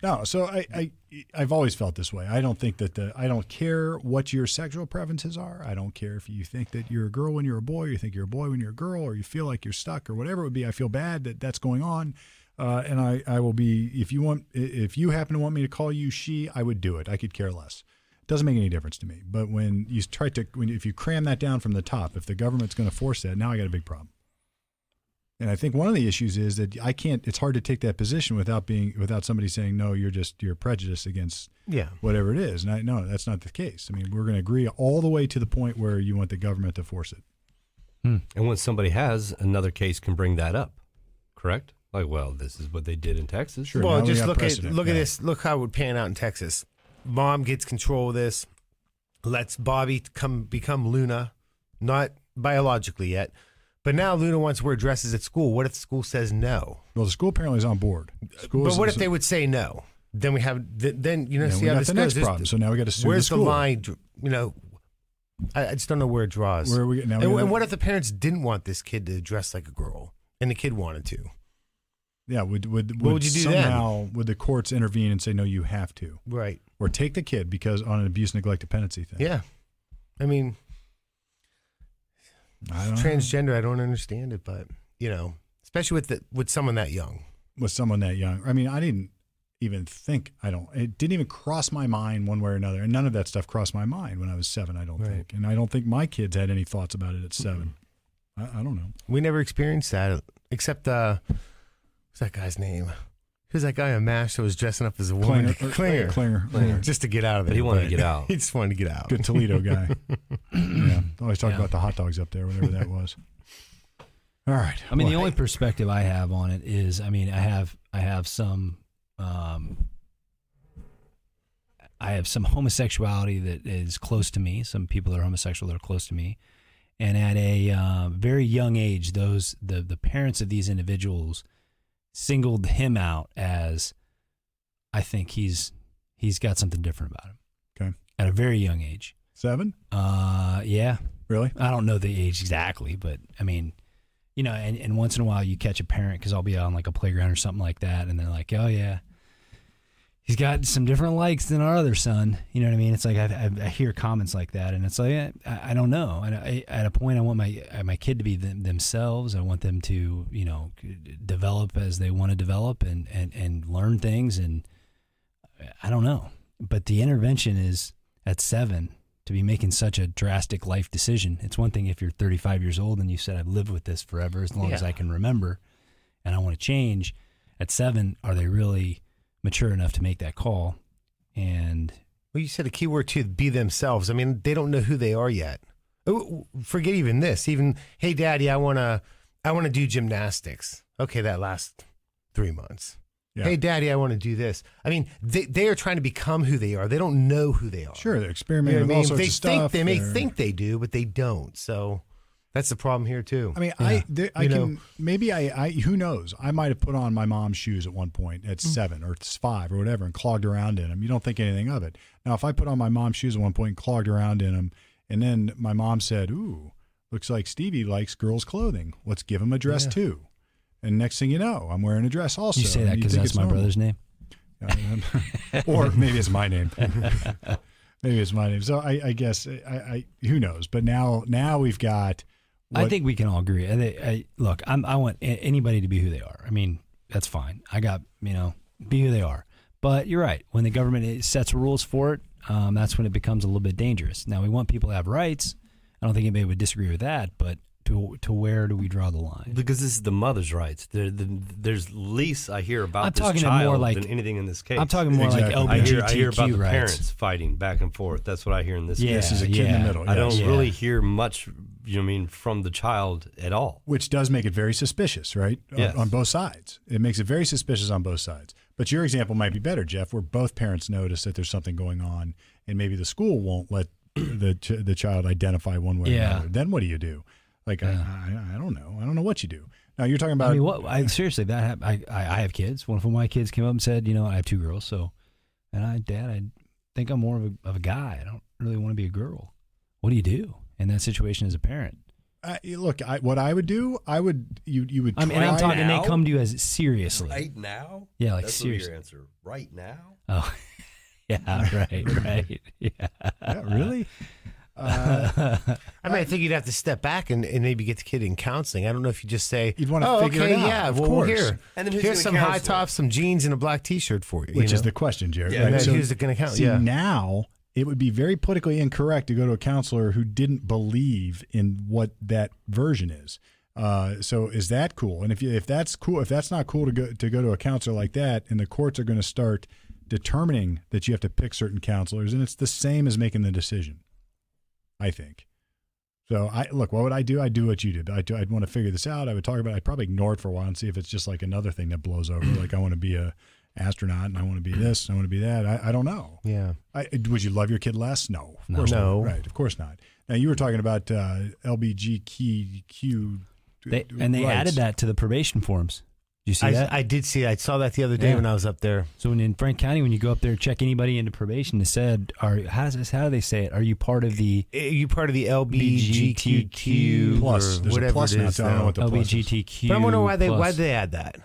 No, so I, I I've always felt this way. I don't think that the I don't care what your sexual preferences are. I don't care if you think that you're a girl when you're a boy, you think you're a boy when you're a girl, or you feel like you're stuck, or whatever it would be. I feel bad that that's going on, uh, and I I will be if you want if you happen to want me to call you she, I would do it. I could care less. It doesn't make any difference to me. But when you try to when if you cram that down from the top, if the government's going to force that, now I got a big problem. And I think one of the issues is that I can't. It's hard to take that position without being without somebody saying no. You're just you're prejudiced against Yeah. whatever it is. And I no, that's not the case. I mean, we're going to agree all the way to the point where you want the government to force it. Hmm. And when somebody has another case, can bring that up, correct? Like, well, this is what they did in Texas. Sure. Well, now we just got look at precedent, look at this. Look how it would pan out in Texas. Mom gets control of this, lets Bobby come become Luna, not biologically yet, but now Luna wants to wear dresses at school. What if the school says no? Well, the school apparently is on board. School but is- what if they would say no? Then we have th- then you know Yeah, see we how got this the goes. next There's- problem. So now we got to sue Where's the school. line? You know, I, I just don't know where it draws. Where are we now? we and, gotta- and what if the parents didn't want this kid to dress like a girl, and the kid wanted to? Yeah, would would, What would you do then? somehow would the courts intervene and say no, you have to, Right. or take the kid because on an abuse, neglect, dependency thing? Yeah. I mean, I don't know. transgender. I don't understand it, but you know, especially with the, with someone that young. with someone that young. I mean, I didn't even think. I don't. It didn't even cross my mind one way or another, and none of that stuff crossed my mind when I was seven. I don't Right. think, and I don't think my kids had any thoughts about it at 7 I, I don't know. We never experienced that, except uh, what's that guy's name? Who's that guy on Mash that was dressing up as a woman? Klinger, Klinger. Klinger, Klinger. Just to get out of But he wanted to get out. He just wanted to get out. good Toledo guy. yeah, always talk Yeah. about the hot dogs up there, whatever that was. All right. I mean, the only perspective I have on it is, I mean, I have I have some um, I have some homosexuality that is close to me. Some people that are homosexual that are close to me, and at a uh, very young age, those the the parents of these individuals singled him out as, I think he's he's got something different about him. Okay. At a very young age. seven. Uh, yeah, Really? I don't know the age exactly, but I mean, you know, and, and once in a while you catch a parent because I'll be on like a playground or something like that, and they're like, oh yeah, he's got some different likes than our other son. You know what I mean? It's like I, I, I hear comments like that, and it's like eh, I, I don't know. I, I, at a point, I want my my kid to be them, themselves. I want them to you know develop as they want to develop and and and learn things, and I don't know. But the intervention is at seven to be making such a drastic life decision. It's one thing if you're 35 years old and you said, I've lived with this forever as long as I can remember and I want to change. At seven, are they really mature enough to make that call? And Well, you said a key word too, be themselves. I mean, they don't know who they are yet. Oh, Forget even this. Even, hey, daddy, I want to, I want to do gymnastics. Okay, that lasts three months. Yeah. Hey, daddy, I want to do this. I mean, they, they are trying to become who they are. They don't know who they are. Sure, they're You know experimenting what I with all mean? sorts They of think stuff. they may They're- think they do, but they don't. So that's the problem here too. I mean, Yeah. I there, I You can know. maybe I, I who knows I might have put on my mom's shoes at one point at mm. seven or it's five or whatever and clogged around in them. You don't think anything of it. Now, if I put on my mom's shoes at one point and clogged around in them, and then my mom said, "Ooh, looks like Stevie likes girls' clothing. Let's give him a dress Yeah. too." And next thing you know, I'm wearing a dress also. you say that because that's my normal. brother's name. or maybe it's my name. maybe it's my name. So I, I guess I, I who knows. But now now we've got. I think we can all agree. I, I, look, I'm, I want a- anybody to be who they are. I mean, that's fine. I got, you know, be who they are. But you're right. When the government sets rules for it, um, that's when it becomes a little bit dangerous. Now, we want people to have rights. I don't think anybody would disagree with that. But to to where do we draw the line? Because this is the mother's rights. There, the, there's least I hear about I'm this talking child more like- than anything in this case. I'm talking more Exactly. like I hear, I hear about the rights. parents fighting back and forth. That's what I hear in this Yeah, case. This is a kid in the yeah. middle. I don't. Yeah. really hear much, you know, what I mean, from the child at all. which does make it very suspicious, right? On- Yes. On, both sides, it makes it very suspicious on both sides. But your example might be better, Jeff, where both parents notice that there's something going on, and maybe the school won't let the ch- the child identify one way or Yeah. another. Then what do you do? Like I, I, I don't know. I don't know what you do. Now you're talking about. I mean, what? I seriously that hap- I, I I have kids. One of my kids came up and said, you know, I have two girls. So, and I, Dad, I think I'm more of a of a guy. I don't really want to be a girl. What do you do in that situation as a parent? I, look, I, what I would do, I would you you would. I mean, and I'm talking. now? They come to you as seriously. Right now? Yeah, like That's seriously. your answer. Right now? Oh, yeah, right, right, yeah. Yeah, really? Uh, I mean, I think you'd have to step back and, and maybe get the kid in counseling. I don't know if you just say, You'd wanna oh, figure it okay, out, yeah, of well, course. here, And then who's here's some high counsel? tops, some jeans, and a black T-shirt for you. you which is the question, Jared. Yeah. right? And then So- who's it going to count? See, yeah. now it would be very politically incorrect to go to a counselor who didn't believe in what that version is. Uh, so is that cool? And if you, if that's cool, if that's not cool to go to go to a counselor like that, and the courts are going to start determining that you have to pick certain counselors, and it's the same as making the decision. I think. So I look. What would I do? I'd do what you did. I I'd want to figure this out. I would talk about. it. I'd probably ignore it for a while and see if it's just like another thing that blows over. like I want to be a astronaut and I want to be mm. this. And I want to be that. I, I don't know. Yeah. I, would you love your kid less? No, of No. course No. not. Right, of course not. Now you were talking about uh, LBGQ. Uh, they, and they rights. added that to the probation forms. Did you see I, that? I did see. I saw that the other day Yeah. when I was up there. so when in Frank County, when you go up there check anybody into probation, it said, "Are how does this? How do they say it? Are you part of the Are you part of the LBGTQ Plus. or There's a whatever plus it now. I don't know what the plus is. But I wonder why they why plus? did they add that.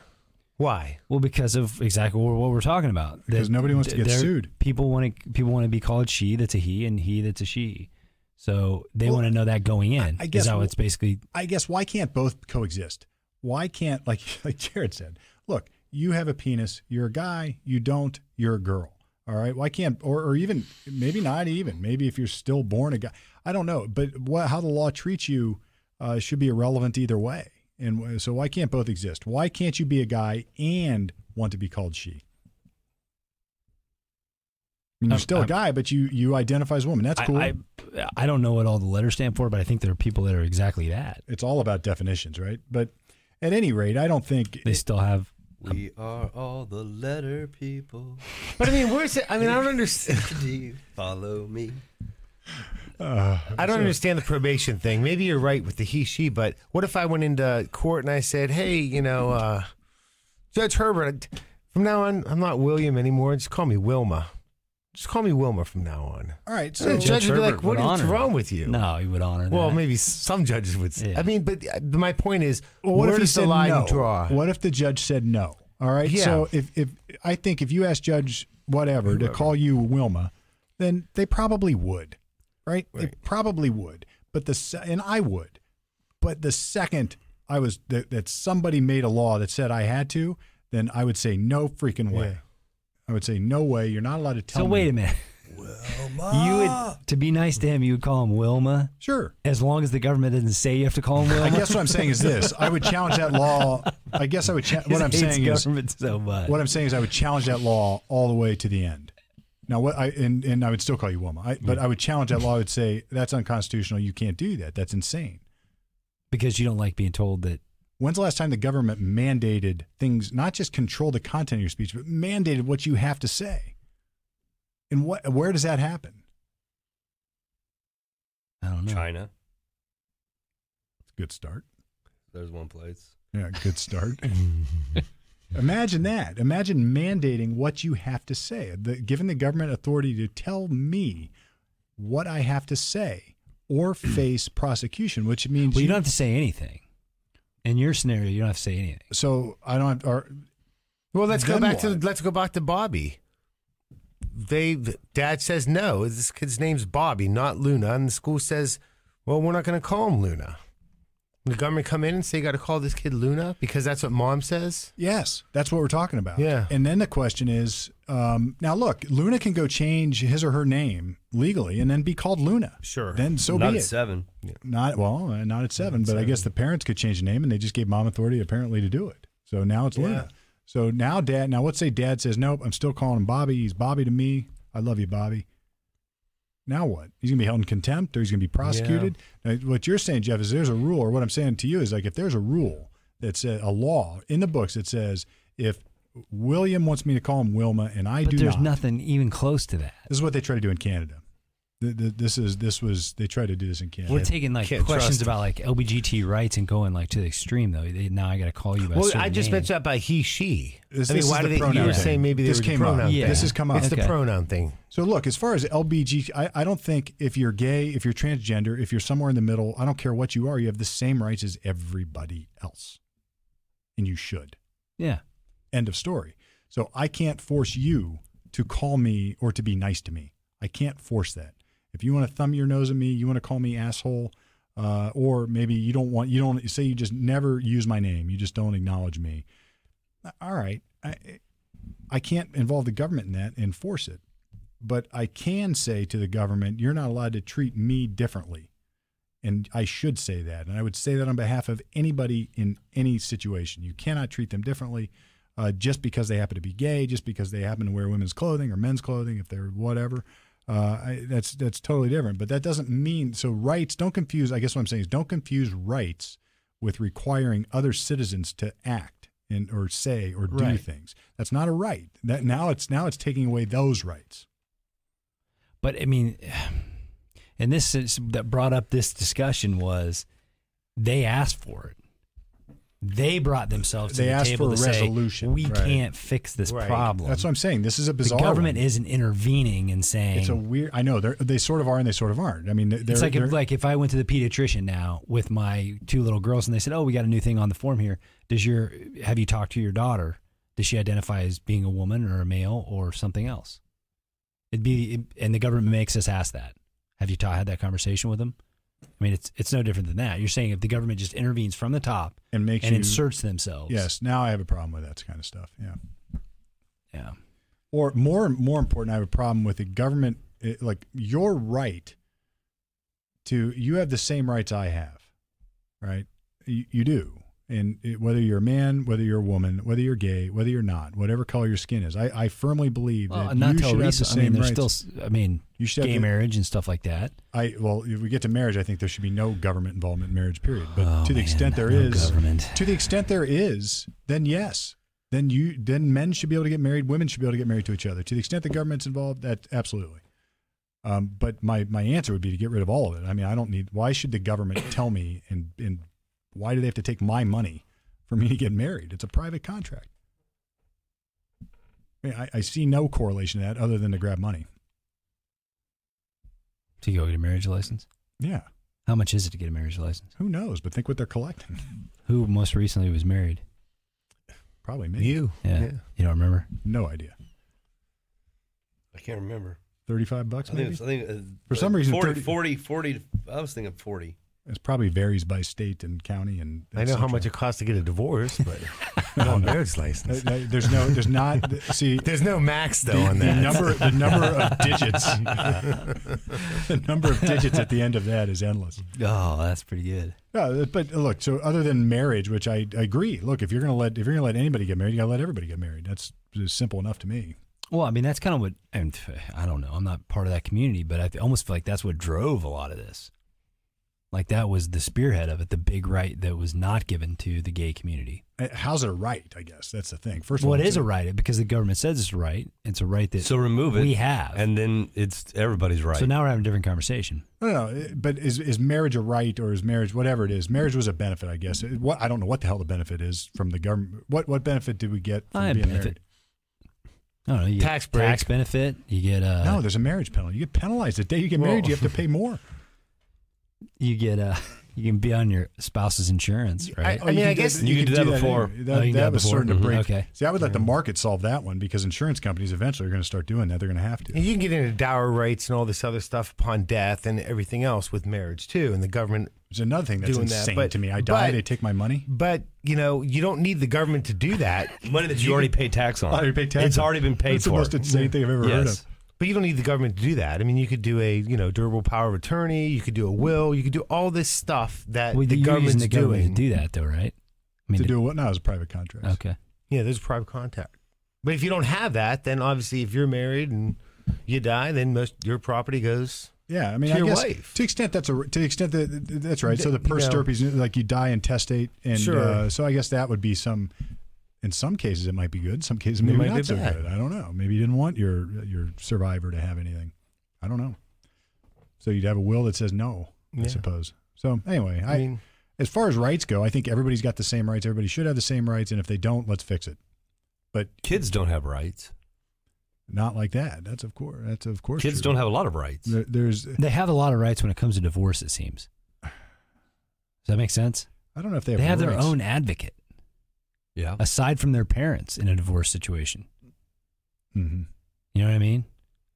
Why? Well, because of exactly what we're talking about. Because That nobody wants to get sued. People want to people want to be called she that's a he and he that's a she. So they Well, want to know that going in. I guess is how it's basically. I guess why can't both coexist? Why can't like like Jared said? Look, you have a penis. You're a guy. You don't. You're a girl. All right. Why can't or or even maybe not even maybe if you're still born a guy. I don't know. But what how the law treats you uh, should be irrelevant either way. And so why can't both exist? Why can't you be a guy and want to be called she? I mean, you're Um, still a um, guy, but you you identify as a woman. That's cool. I, I I don't know what all the letters stand for, but I think there are people that are exactly that. it's all about definitions, right? But at any rate, I don't think They still have. We are all the letter people. But I mean, where's it? I mean, I don't understand. Do you follow me. Uh, I don't understand the probation thing. Maybe you're right with the he she, but what if I went into court and I said, "Hey, you know, uh, Judge Herbert, from now on, I'm not William anymore. Just call me Wilma. Just call me Wilma from now on." all right. So So the judge would be like, "What would is wrong that. with you?" No, he would honor Well, that. maybe some judges would. Say. Yeah. I mean, but uh, my point is, Well, what where if he does the said line no? draw? What if the judge said no? All right. Yeah. So if if I think if you ask Judge whatever to call you Wilma, then they probably would, right? They Right. probably would. But the and I would, but the second I was that, that somebody made a law that said I had to, then I would say no freaking way. Yeah. I would say no way. You're not allowed to tell so me. wait a minute. Wilma. You would to be nice to him. You would call him Wilma, Sure. as long as the government doesn't say you have to call him Wilma. I guess what I'm saying is this: I would challenge that law. I guess I would. Cha- what I'm saying is, so much. What I'm saying is, I would challenge that law all the way to the end. Now, what I and, and I would still call you Wilma, I, but I would challenge that law. I would say that's unconstitutional. You can't do that. That's insane. because you don't like being told that. When's the last time the government mandated things, not just control the content of your speech, but mandated what you have to say? And what, where does that happen? I don't know. China. Good start. There's one place. Yeah, good start. Imagine that. Imagine mandating what you have to say, the, giving the government authority to tell me what I have to say or face prosecution, which means Well, you don't have to say anything. In your scenario, you don't have to say anything. So I don't. Have, or Well, let's go back what? to let's go back to Bobby. They dad says no. This kid's name's Bobby, not Luna, and the school says, "Well, we're not going to call him Luna." The government come in and say, "You got to call this kid Luna because that's what mom says." yes, that's what we're talking about. Yeah. And then the question is, um, now look, Luna can go change his or her name legally and then be called Luna. Sure. Then so Not be at it. seven. Not well, uh, not at seven, but I guess the parents could change the name, and they just gave mom authority apparently to do it. So now it's Luna. So now dad. Now let's say dad says nope. I'm still calling him Bobby. He's Bobby to me. I love you, Bobby. Now what? He's gonna be held in contempt, or he's gonna be prosecuted. Now, what you're saying, Jeff, is there's a rule, or what I'm saying to you is like if there's a rule that's a, a law in the books that says if William wants me to call him Wilma, and I But do there's not. nothing even close to that. This is what they try to do in Canada. Th- th- This is this was they tried to do this in Canada. We're taking like can't questions about like LBGT rights and going like to the extreme though. They, now I got to call you by Well, certain I just name. mentioned that by he, she. This- I mean, this is why the do they? You pronoun were saying maybe This were the came up. pronoun Yeah. This has come up. It's the pronoun thing. So look, as far as LBG, I, I don't think if you're gay, if you're transgender, if you're somewhere in the middle, I don't care what you are, you have the same rights as everybody else, and you should. Yeah. End of story. So I can't force you to call me or to be nice to me. I can't force that. If you want to thumb your nose at me, you want to call me asshole, uh, or maybe you don't want you don't say you just never use my name. You just don't acknowledge me. All right, I, I can't involve the government in that and force it, but I can say to the government, you're not allowed to treat me differently. And I should say that. And I would say that on behalf of anybody in any situation. You cannot treat them differently uh, just because they happen to be gay, just because they happen to wear women's clothing or men's clothing, if they're whatever. Uh, I, that's that's totally different. But that doesn't mean so rights. Don't confuse. I guess what I'm saying is don't confuse rights with requiring other citizens to act and or say or do Right. things. That's not a right. That now it's now it's taking away those rights. But I mean, and this is, that brought up this discussion was they asked for it. They brought themselves to They the asked table for a to say, resolution, we right. can't fix this Right. problem. That's what I'm saying. This is a bizarre. the government one. isn't intervening and saying It's a weird. I know they they sort of are and they sort of aren't. I mean, they're, it's like if, like if I went to the pediatrician now with my two little girls and they said, "Oh, we got a new thing on the form here. Does your have you talked to your daughter? Does she identify as being a woman or a male or something else?" It'd be and the government makes us ask that. Have you ta- had that conversation with them? I mean, it's it's no different than that. You're saying if the government just intervenes from the top and makes and you inserts themselves, Yes, now I have a problem with that kind of stuff. Yeah. yeah, Or more more important, I have a problem with the government. It, like your right to you have the same rights I have, right? You, you do, and it, whether you're a man, whether you're a woman, whether you're gay, whether you're not, whatever color your skin is, I, I firmly believe well, that not you should have the recent. I same mean, there's rights. still, I mean, you should gay have marriage and stuff like that. I well, if we get to marriage, I think there should be no government involvement in marriage. Period. But Oh, to the man, extent there no is, government. to the extent there is, then yes, then you then men should be able to get married, women should be able to get married to each other. To the extent the government's involved, that absolutely. Um, but my my answer would be to get rid of all of it. I mean, I don't need. Why should the government tell me and and why do they have to take my money for me to get married? It's a private contract. I, mean, I, I see no correlation to that other than to grab money. To go get a marriage license. Yeah, How much is it to get a marriage license? who knows? But think what they're collecting. Who most recently was married? Probably me. You. Yeah. You don't remember? No idea. I can't remember. Thirty-five bucks I think, maybe. I think uh, For some reason, 40, 30 40, 40 I was thinking 40. It probably varies by state and county and. I know how much it costs to get a divorce, but no marriage license. There's no. There's not. See, There's no max though the, on the number the number of digits the number of digits at the end of that is endless Oh, that's pretty good. yeah, but look so other than marriage which I, I agree look if you're gonna let if you're gonna let anybody get married you gotta let everybody get married that's just simple enough to me Well, I mean, that's kind of what, and I don't know. I'm not part of that community, but I almost feel like that's what drove a lot of this. Like that was the spearhead of it, the big right that was not given to the gay community. Uh, how's it a right i guess that's the thing first of Well, all it's is a right because the government says it's a right. It's a right that So remove it. we have. And then it's everybody's right. So now we're having a different conversation. no, no, no, but is is marriage a right or is marriage whatever it is? Marriage was a benefit, I guess. It- What I don't know what the hell the benefit is from the government. What what benefit did we get from I being benefit. married? I don't know. You Tax get break. tax benefit. You get uh, no, there's a marriage penalty. You get penalized the day you get married. Well- You have to pay more. you get uh, you can be on your spouse's insurance, right? I mean, you I can guess- You can do that anyway. before. That, Oh, you that that was before? certain to break. Okay. See, I would let the market solve that one because insurance companies eventually are going to start doing that. They're going to have to. And you can get into dower rights and all this other stuff upon death and everything else with marriage too. And the government, It's another thing that's doing that, insane but- to me. I die, but- they take my money. but you know, you don't need the government to do that. Money that you already paid tax on. I already paid tax It's on. already been paid That's for. the most insane thing I've ever heard of. But you don't need the government to do that. I mean, you could do a you know durable power of attorney. You could do a will. You could do all this stuff that Well, the government's the government doing. to do that, though, right? I mean, to the- do what now is a private contract. okay. Yeah, there's private contact. But if you don't have that, then obviously, if you're married and you die, then most your property goes. Yeah, I mean, To I your guess wife. to the extent that's a to the extent that that's right. So the You per know. stirpes like you die intestate, and Sure. uh, so I guess that would be some. In some cases, it might be good. In Some cases, It maybe might not be so bad. good. I don't know. Maybe you didn't want your your survivor to have anything. I don't know. So you'd have a will that says no. I suppose. So anyway, I, I mean, as far as rights go, I think everybody's got the same rights. Everybody should have the same rights, and if they don't, let's fix it. But Kids don't have rights. not like that. That's of course. That's of course. Kids true. don't have a lot of rights. There, there's. They have a lot of rights when it comes to divorce. It seems. Does that make sense? I don't know if they have. They have their own advocate Yeah. aside from their parents in a divorce situation. Mhm. You know what I mean?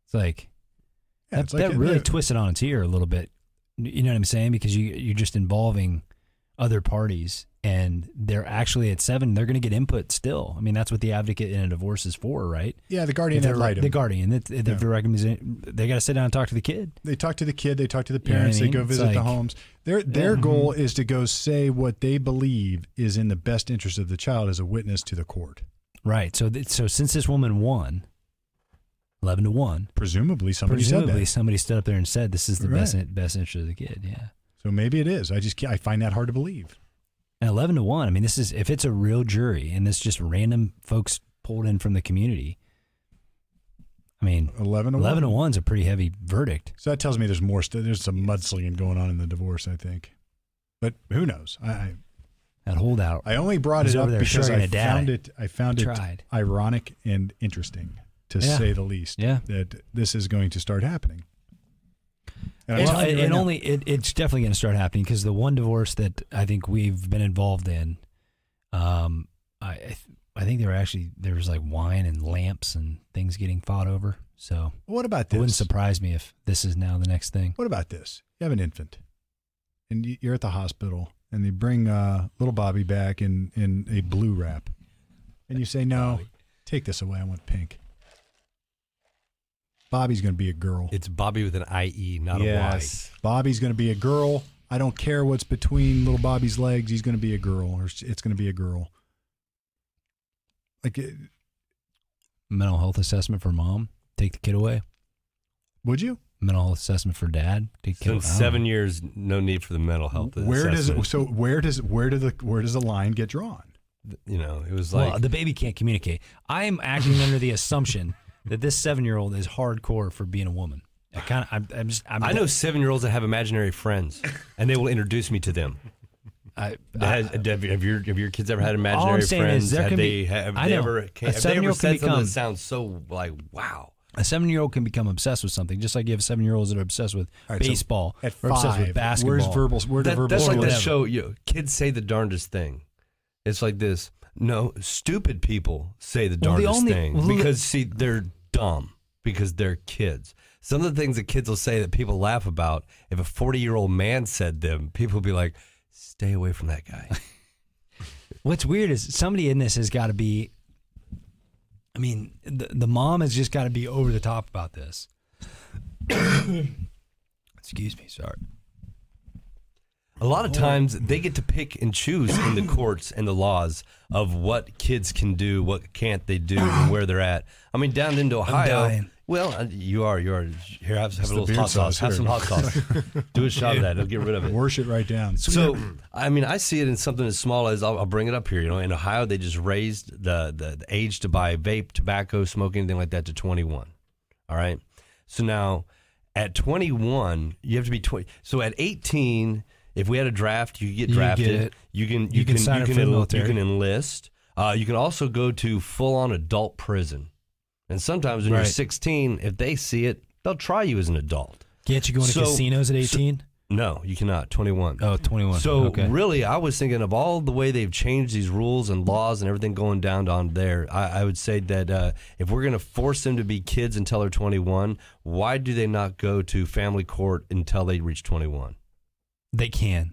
It's like Yeah, that, it's like that really twists it on its ear a little bit. You know what I'm saying? Because you you're just involving other parties and they're actually at seven, they're going to get input still. I mean, that's what the advocate in a divorce is for, right? Yeah, the guardian ad they're- litem. the guardian, Yeah. the they got to sit down and talk to the kid. they talk to the kid, they talk to the You know I parents, they go visit the homes. Their their goal mm-hmm. is to go say what they believe is in the best interest of the child as a witness to the court. Right. So, th- so since this woman won, eleven to one, Presumably, somebody presumably said that. somebody stood up there and said this is the Right. best best interest of the kid. Yeah. So maybe it is. I just I find that hard to believe. And eleven to one. I mean, this is if it's a real jury and this just random folks pulled in from the community. I mean, Eleven to eleven to one. one's a pretty heavy verdict. So that tells me there's more. St- there's some mudslinging going on in the divorce. I think, but who knows? I I, That holdout I only brought it up because I found it. I found it tried. ironic and interesting, to Yeah. say the least. Yeah. that this is going to start happening. And Well, telling it, right it only it, it's definitely going to start happening because the one divorce that I think we've been involved in, um, I I th- I think there were actually there was like wine and lamps and things getting fought over. So What about this? it wouldn't surprise me if this is now the next thing. What about this? You have an infant, and you- you're at the hospital, and they bring uh, little Bobby back in in a blue wrap, and you say, "No, take this away. I want pink." Bobby's going to be a girl. It's Bobby with an IE, not yes. Bobby's going to be a girl. I don't care what's between little Bobby's legs. He's going to be a girl, or it's going to be a girl. Like, it- Mental health assessment for mom, take the kid away. would you? Mental health assessment for dad, take the kid So away. seven years, no need for the mental health. Where does it, so? Where does where does the where does the line get drawn? You know, it was like well, the baby can't communicate. I am acting under the assumption that this seven year old is hardcore for being a woman. I kind of, I'm, I'm just, I'm, I know seven year olds that have imaginary friends, and they will introduce me to them. I, Has, have, your, have your kids ever had imaginary All I'm saying is friends? there have can they, be- have I they know. ever, A have they ever seven-year-old can said something become- that sounds so like, wow? a seven year old can become obsessed with something, just like you have seven year olds that are obsessed with All right, so baseball, At or obsessed five, with basketball. where's verbal? Where do That- verbal? that's like that show. You know, kids say the darndest thing. It's like this. No, stupid people say the Well, the darndest only- thing well, the- because see they're dumb because they're kids. Some of the things that kids will say that people laugh about, if a forty-year-old man said them, people would be like, "Stay away from that guy." What's weird is somebody in this has got to be. I mean, the, the mom has just got to be over the top about this. Excuse me, sorry. A lot of times they get to pick and choose in the courts and the laws of what kids can do, what can't they do, and where they're at. I mean, down into Ohio. dying. Well, uh, you are. You are. Here, have, have a the little beard hot sauce. sauce Have here. some hot sauce. do a shot of that. It'll get rid of it. Wash it right down. So, I mean, I see it in something as small as I'll, I'll bring it up here. You know, in Ohio, they just raised the, the the age to buy vape, tobacco, smoke, anything like that to 21. All right. So now, at 21, you have to be 20. So at 18, if we had a draft, you get You drafted. get. You can you, You can can, you can for the military. you can enlist. Uh, you can also go to full on adult prison. And sometimes when you're 16, if they see it, they'll try you as an adult. Can't you go into So- casinos at 18? No, you cannot. 21. oh, 21. So okay. really, I was thinking of all the way they've changed these rules and laws and everything going down on there. I, I would say that uh, if we're going to force them to be kids until they're 21, why do they not go to family court until they reach 21? They can.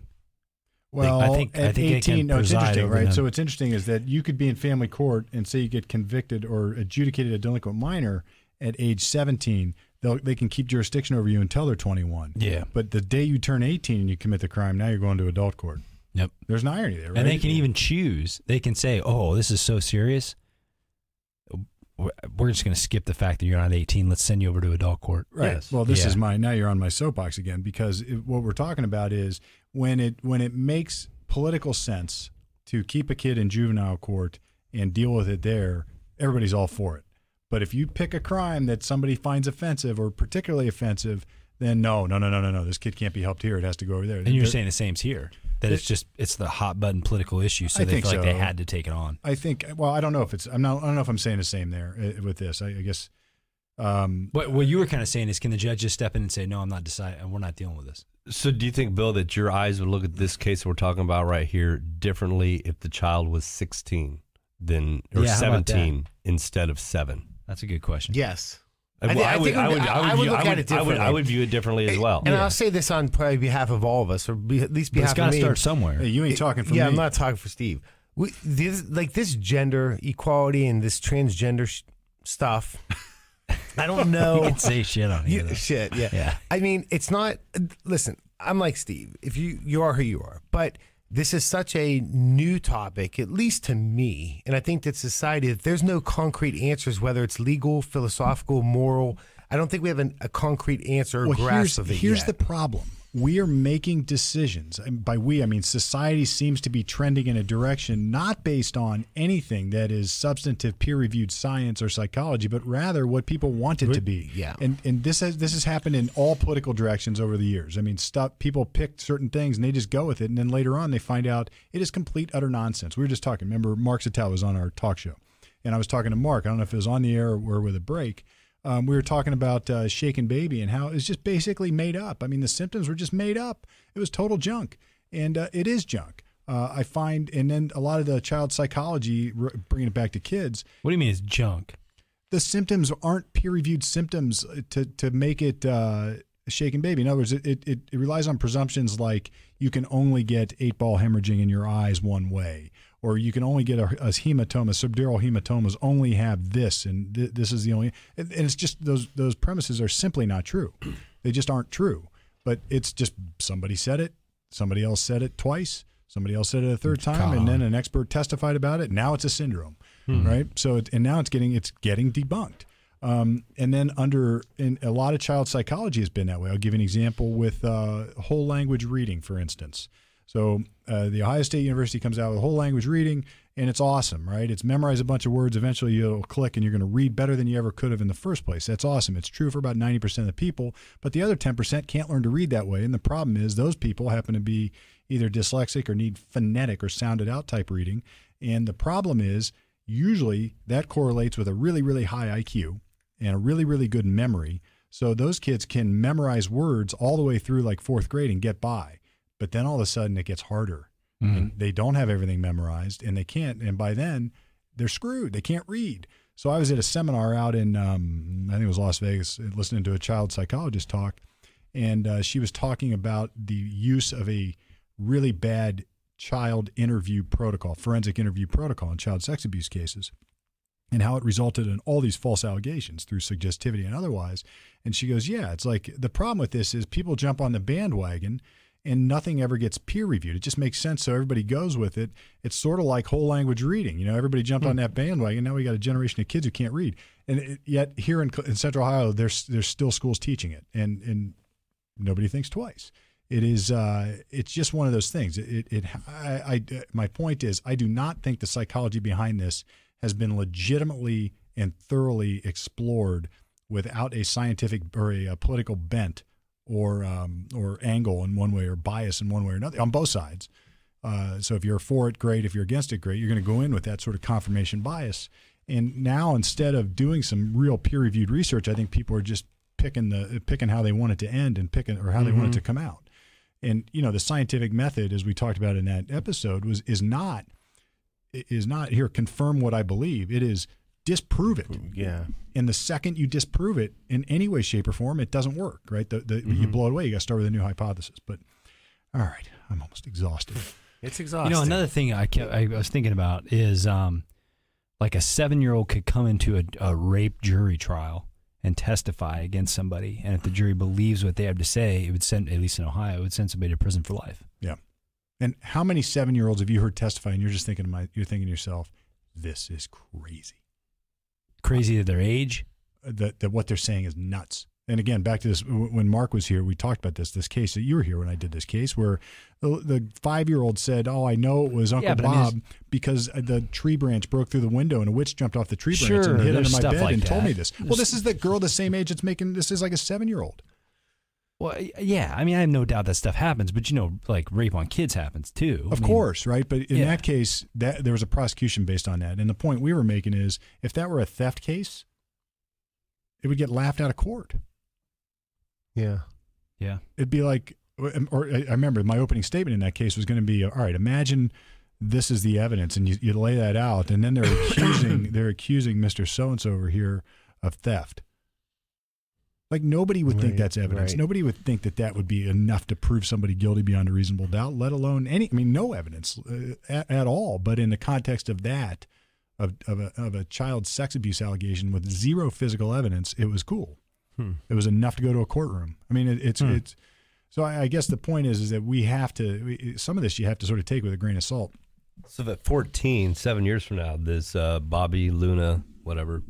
Well, I think- I at think 18, no, it's interesting, right? them. So what's interesting is that you could be in family court and say you get convicted or adjudicated a delinquent minor at age 17. They'll, they can keep jurisdiction over you until they're 21. Yeah. But the day you turn 18 and you commit the crime, now you're going to adult court. Yep. There's an irony there, right? And they can even choose. They can say, "Oh, this is so serious. We're we're just going to skip the fact that you're not 18. Let's send you over to adult court." Right. Yes. Well, this Yeah. is my now you're on my soapbox again because it, what we're talking about is when it when it makes political sense to keep a kid in juvenile court and deal with it there, everybody's all for it. But if you pick a crime that somebody finds offensive or particularly offensive, then no, no, no, no, no, no. This kid can't be helped here. It has to go over there. And you're There- saying the same's here. That it's just it's the hot button political issue, so I they think feel like they had to take it on. I think. Well, I don't know if it's. I'm not. I don't know if I'm saying the same there uh, with this. I, I guess. Um, What what you were kind of saying is, can the judge just step in and say, "No, I'm not deciding. We're not dealing with this." So, do you think, Bill, that your eyes would look at this case we're talking about right here differently if the child was 16 than or Yeah, 17 instead of seven? That's a good question. Yes. I I think I would, I- I I would, would view, look at it I I differently. would view it differently as well. And I'll say this on probably behalf of all of us, or be, at least behalf. But it's behalf got to start somewhere. Hey, you ain't talking for yeah, me. I'm not talking for Steve. We, this, like this gender equality and this transgender sh- stuff. I don't You know. can say shit on You- here. shit, yeah. Yeah. I mean, it's not. Listen, I'm like Steve. If you you are who you are, but this is such a new topic, at least to me, and I think that society. If there's no concrete answers, whether it's legal, philosophical, moral, I don't think we have an, a concrete answer or well, grasp here's, of it here's yet. the problem. We are making decisions. And by we, I mean society seems to be trending in a direction not based on anything that is substantive peer reviewed science or psychology, but rather what people want it to be. Yeah. And and this has this has happened in all political directions over the years. I mean, stuff people pick certain things and they just go with it, and then later on they find out it is complete utter nonsense. We were just talking. Remember, Mark Sattel was on our talk show, and I was talking to Mark. I don't know if it was on the air or with a break. Um, we were talking about uh, shaken baby and how it's just basically made up. I mean, the symptoms were just made up. It was total junk, and uh, it is junk. Uh, I find, and then a lot of the child psychology, r- bringing it back to kids, What do you mean it's junk? the symptoms aren't peer-reviewed symptoms to to make it uh, shaken baby. In other words, it, it it relies on presumptions like you can only get eight ball hemorrhaging in your eyes one way, or you can only get a, a hematoma, subdural hematomas only have this, and th- this is the only. And, it's just those those premises are simply not true. They just aren't true. But it's just somebody said it, somebody else said it twice, somebody else said it a third time, and then an expert testified about it. Now it's a syndrome, right? So it, and now it's getting it's getting debunked. Um, and then under in a lot of child psychology has been that way. I'll give you an example with uh, whole language reading, for instance. So uh, the Ohio State University comes out with a whole language reading, and it's awesome, right? It's memorize a bunch of words. Eventually, you'll click, and you're going to read better than you ever could have in the first place. That's awesome. It's true for about ninety percent of the people, but the other ten percent can't learn to read that way. And the problem is, those people happen to be either dyslexic or need phonetic or sounded out type reading. And the problem is, usually that correlates with a really, really high IQ and a really, really good memory. So those kids can memorize words all the way through like fourth grade and get by. But then all of a sudden it gets harder. And they don't have everything memorized and they can't. And by then they're screwed. They can't read. So I was at a seminar out in, um, I think it was Las Vegas, listening to a child psychologist talk. And uh, she was talking about the use of a really bad child interview protocol, forensic interview protocol in child sex abuse cases and how it resulted in all these false allegations through suggestivity and otherwise. And she goes, Yeah, it's like the problem with this is people jump on the bandwagon and nothing ever gets peer reviewed. It just makes sense. So everybody goes with it. It's sort of like whole language reading. You know, everybody jumped on that bandwagon. Now we got a generation of kids who can't read. And it, yet here in, in Central Ohio, there's, there's still schools teaching it. And, and nobody thinks twice. It is. Uh, it's just one of those things. It. It. I, I. My point is, I do not think the psychology behind this has been legitimately and thoroughly explored without a scientific or a, a political bent or um, or angle in one way or bias in one way or another on both sides. Uh, so if you're for it, great. If you're against it, great. You're going to go in with that sort of confirmation bias. And now instead of doing some real peer-reviewed research, I think people are just picking the picking how they want it to end and picking or how they want it to come out. And you know, the scientific method, as we talked about in that episode, was is not is not here confirm what I believe. It is disprove it. yeah. And the second you disprove it in any way, shape, or form, it doesn't work. Right? The, the, You blow it away. You got to start with a new hypothesis. But all right, I'm almost exhausted. It's exhausting. You know, another thing I kept, I was thinking about is um, like a seven year old could come into a, a rape jury trial and testify against somebody, and if the jury believes what they have to say, it would send, at least in Ohio, it would send somebody to prison for life. Yeah. And how many seven year olds have you heard testify? And you're just thinking, to my, you're thinking to yourself, this is crazy. Crazy at their age. that, that what they're saying is nuts. And again, back to this when Mark was here, we talked about this this case that you were here when I did this case where the, the five year old said, "Oh, I know it was Uncle Yeah, but I mean, Bob because uh, the tree branch broke through the window and a witch jumped off the tree branch Sure, and hit under my bed like and told me this." Well, this is the girl the same age that's making this is like a seven year old. Well, yeah, I mean, I have no doubt that stuff happens, but you know, like rape on kids happens too. Of I mean, course, right? But in Yeah. that case, that there was a prosecution based on that. And the point we were making is, if that were a theft case, it would get laughed out of court. yeah. Yeah. it'd be like or um, I I remember my opening statement in that case was going to be all right imagine this is the evidence and you, you lay that out and then they're accusing they're accusing Mr. so and so over here of theft Like nobody would think Right, that's evidence. right. Nobody would think that that would be enough to prove somebody guilty beyond a reasonable doubt. Let alone any. I mean, no evidence uh, at, at all. But in the context of that, of of a, of a child sex abuse allegation with zero physical evidence, it was cool. Hmm. It was enough to go to a courtroom. I mean, it, it's Hmm. it's. So I, I guess the point is, is that we have to. we- Some of this you have to sort of take with a grain of salt. So at 14, seven years from now, this uh, Bobby Luna, whatever,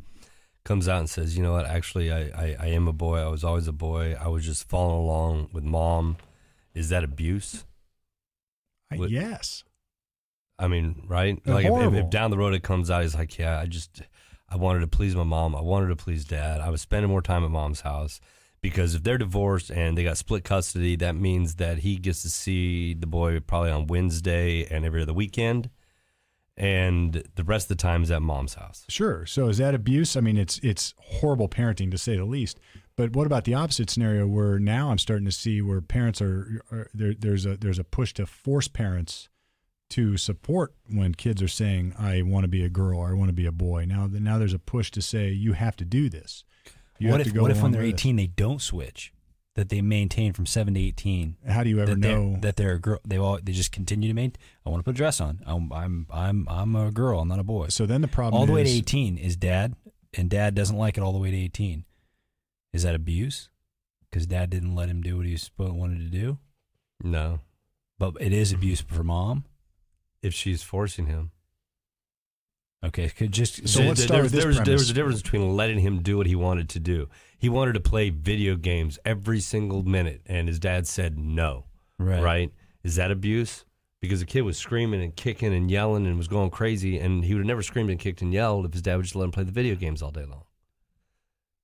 comes out and says, you know what, actually, I, I, I am a boy. I was always a boy. I was just following along with mom. Is that abuse? I- What- yes. I mean, right? Like if, if, if down the road it comes out, he's like, yeah, I just, I wanted to please my mom. I wanted to please dad. I was spending more time at mom's house because if they're divorced and they got split custody, that means that he gets to see the boy probably on Wednesday and every other weekend, and the rest of the time is at mom's house. Sure. So is that abuse? I mean, it's it's horrible parenting to say the least. But what about the opposite scenario where now I'm starting to see where parents are, are there, there's a there's a push to force parents to support when kids are saying I want to be a girl or I want to be a boy. Now now there's a push to say you have to do this. You what have if to go what if when they're with it. 18 they don't switch? That they maintain from seven to 18. How do you ever that they're, know? that they're a girl? They all they just continue to maintain. I want to put a dress on. I'm I'm I'm I'm a girl. I'm not a boy. so then the problem all the way to 18 is dad, and dad doesn't like it all the way to 18. Is that abuse? Because dad didn't let him do what he wanted to do. No, But it is abuse for mom. if she's forcing him. Okay, could just So There- let's there- start with there this was, there was a difference between letting him do what he wanted to do. He wanted to play video games every single minute, and his dad said no. right. right? Is that abuse? Because the kid was screaming and kicking and yelling and was going crazy, and he would have never screamed and kicked and yelled if his dad would just let him play the video games all day long.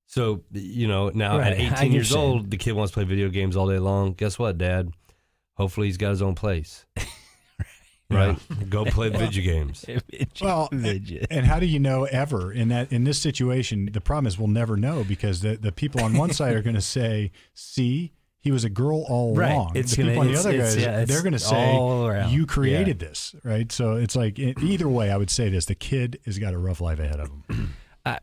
So you know now Right, at 18 years what you're saying. old, the kid wants to play video games all day long. Guess what, Dad? Hopefully he's got his own place, right? Go play video games. Well, Midget. and how do you know ever in that in this situation? The problem is we'll never know because the, the people on one side are going to say, "See, he was a girl all Right. along." It's the gonna- people on the other it's- guys, yeah, they're going to say, "You created this," right? So it's like either way, I would say this: the kid has got a rough life ahead of him. I,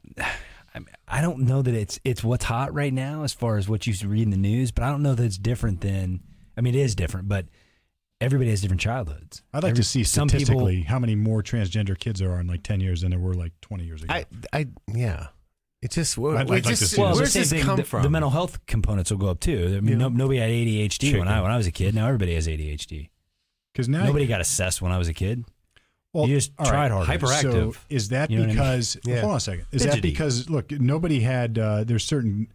I I don't know that it's it's what's hot right now as far as what you read in the news, but I don't know that it's different than. I mean, it is different, but everybody has different childhoods. I'd like Every- to see some people- statistically how many more transgender kids there are in like ten years than there were like twenty years ago. I, I, yeah. It just, where, I'd where like to just see well, this. where's the this come the, from? the mental health components will go up too. I mean, Yeah. no, nobody had ADHD when I when I was a kid. Now everybody has ADHD. Because now Nobody got assessed when I was a kid. Well, You just all right, tried harder. Hyperactive. So is that You know what I mean? because? Yeah. Hold on a second. Is that because look, nobody had. Uh, there's certain.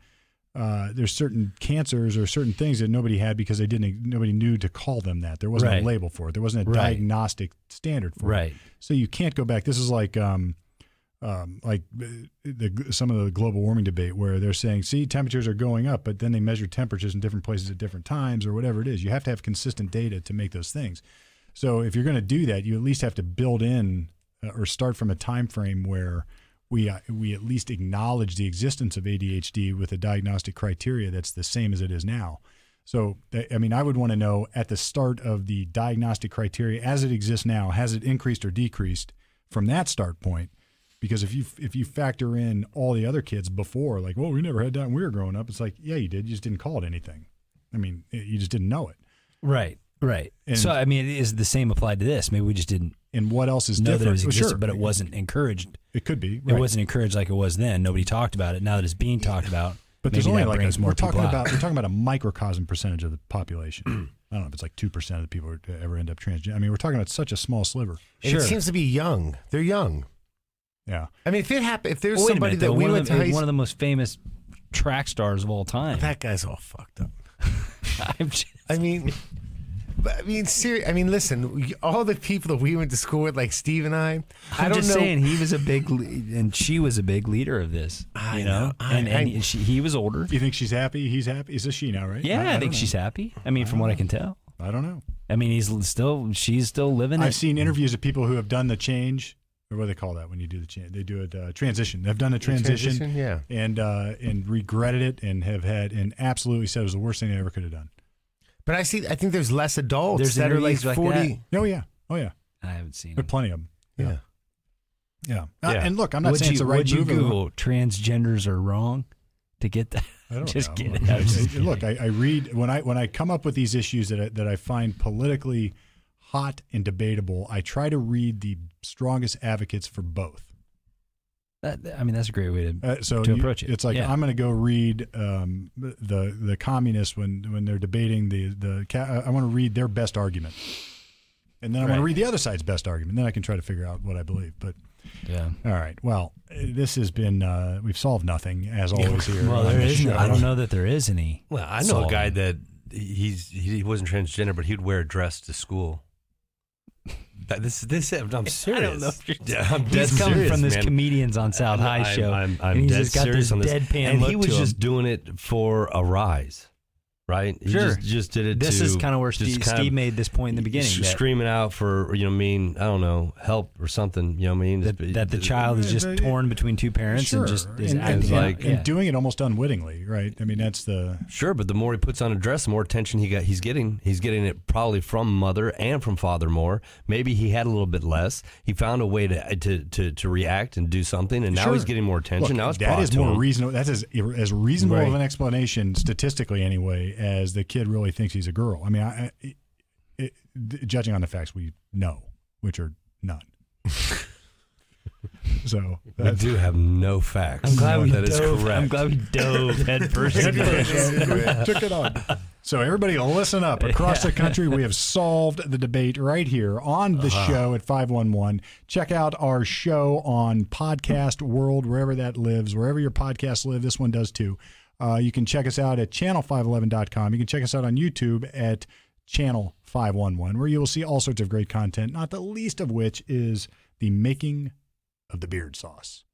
Uh, there's certain cancers or certain things that nobody had because they didn't. Nobody knew to call them that. There wasn't Right. a label for it. There wasn't a Right. diagnostic standard for it. Right. So you can't go back. This is like um, um, like uh, the some of the global warming debate where they're saying, see, temperatures are going up, but then they measure temperatures in different places at different times or whatever it is. You have to have consistent data to make those things. So if you're going to do that, you at least have to build in uh, or start from a time frame where we uh, we at least acknowledge the existence of ADHD with a diagnostic criteria that's the same as it is now. So I mean, I would want to know at the start of the diagnostic criteria as it exists now, has it increased or decreased from that start point? Because if you if you factor in all the other kids before, like, well, we never had that when we were growing up, it's like, yeah, you did, you just didn't call it anything. I mean, you just didn't know it. Right. Right. And- so I mean, is the same applied to this? Maybe we just didn't And what else is know different? that it was Well, existed, sure, but it wasn't encouraged. It could be. It wasn't encouraged like it was then. Nobody talked about it. Now that it's being talked about, But there's only like brings a, more we're talking out. about we're talking about a microcosm percentage of the population. I don't know if it's like two percent of the people who ever end up transgender. I mean, we're talking about such a small sliver. And Sure. It seems to be young. They're young. Yeah. I mean, if it happened, if there's Well, somebody minute, that though. we went of to the, high one of the most famous track stars of all time. that guy's all fucked up. I'm just- I mean, but, I mean, serious. I mean, listen, all the people that we went to school with, like Steve and I, I I'm don't just know. saying he was a big le- and she was a big leader of this. I you know, know. I- and, and I- she, he was older. You think she's happy? He's happy. Is this she now? Right? Yeah, I, don't think know. she's happy. I mean, from what I can tell. I don't know. I mean, he's still she's still living I've it. seen interviews of people who have done the change, or what do they call that when you do the change? They do it uh, transition. They've done the transition, transition, yeah. and uh, and regretted it, and have had and absolutely said it was the worst thing they ever could have done. But I see. I think there's less adults There's that are like interviews like forty. that. Oh yeah, oh yeah, I haven't seen there are him. plenty of them. yeah. Yeah, Uh, Yeah. and look, I'm not Would saying you, it's the right would you move. or the Google transgenders are wrong to get that? I don't Just know. kidding. I was just kidding. Look, I, I read when I when I come up with these issues that I, that I find politically hot and debatable. I try to read the strongest advocates for both. That, I mean, that's a great way to. Uh, so To you- approach it. it's like Yeah. I'm going to go read um, the the communists when when they're debating the the. ca- I want to read their best argument, and then I want to read the other side's best argument. Then I can try to figure out what I believe. But yeah. all right, well, this has been uh, we've solved nothing as always here. Well, on there this is. No. I don't know that there is any. Well, I know solving. a guy that he's he wasn't transgender, but he'd wear a dress to school. This this I'm serious. know if you're- Yeah, I'm dead He's coming serious, from this man. comedians on South High I'm, show. I'm, I'm and he's dead just got serious this on this. deadpan and he was just doing it for a rise, right? He Sure. just, just did it. This to is kind of where Steve, kind Steve of made this point in the beginning s- that, screaming out for you know, I mean, I don't know, help or something. You know, what I mean, that, that the child is just Yeah, torn between two parents Sure. and just is and, acting and, out. like- and yeah. doing it almost unwittingly, right? I mean, that's the Sure, but the more he puts on a dress, the more attention he got. He's getting. He's getting it probably from mother and from father more. Maybe he had a little bit less. He found a way to to to, to react and do something, and now Sure. he's getting more attention. Look, now it's that brought is to more reasonable. That's as as reasonable of an explanation statistically, anyway, as the kid really thinks he's a girl. I mean, I, I, it, judging on the facts we know, which are none. so We do have no facts. I'm glad we that is dove. correct. I'm glad we dove head first. into this. took it on. So everybody, listen up. Across the country, we have solved the debate right here on the uh-huh. show at five one one. Check out our show on Podcast World, wherever that lives, wherever your podcasts live. This one does too. Uh, you can check us out at channel511.com. You can check us out on YouTube at channel 511, where you will see all sorts of great content, not the least of which is the making of the beard sauce.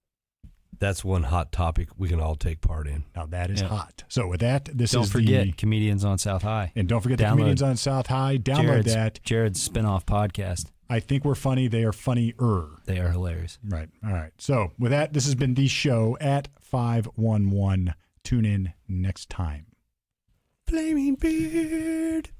That's one hot topic we can all take part in. Now that is Yeah. hot. So with that, this is the Don't is forget the comedians on South High. and don't forget the comedians on South High. Download Jared's, that. Jared's spinoff podcast. I think we're funny. They are funnier. They are hilarious. Right. All right. So with that, this has been the show at five one one. Tune in next time. Flaming beard.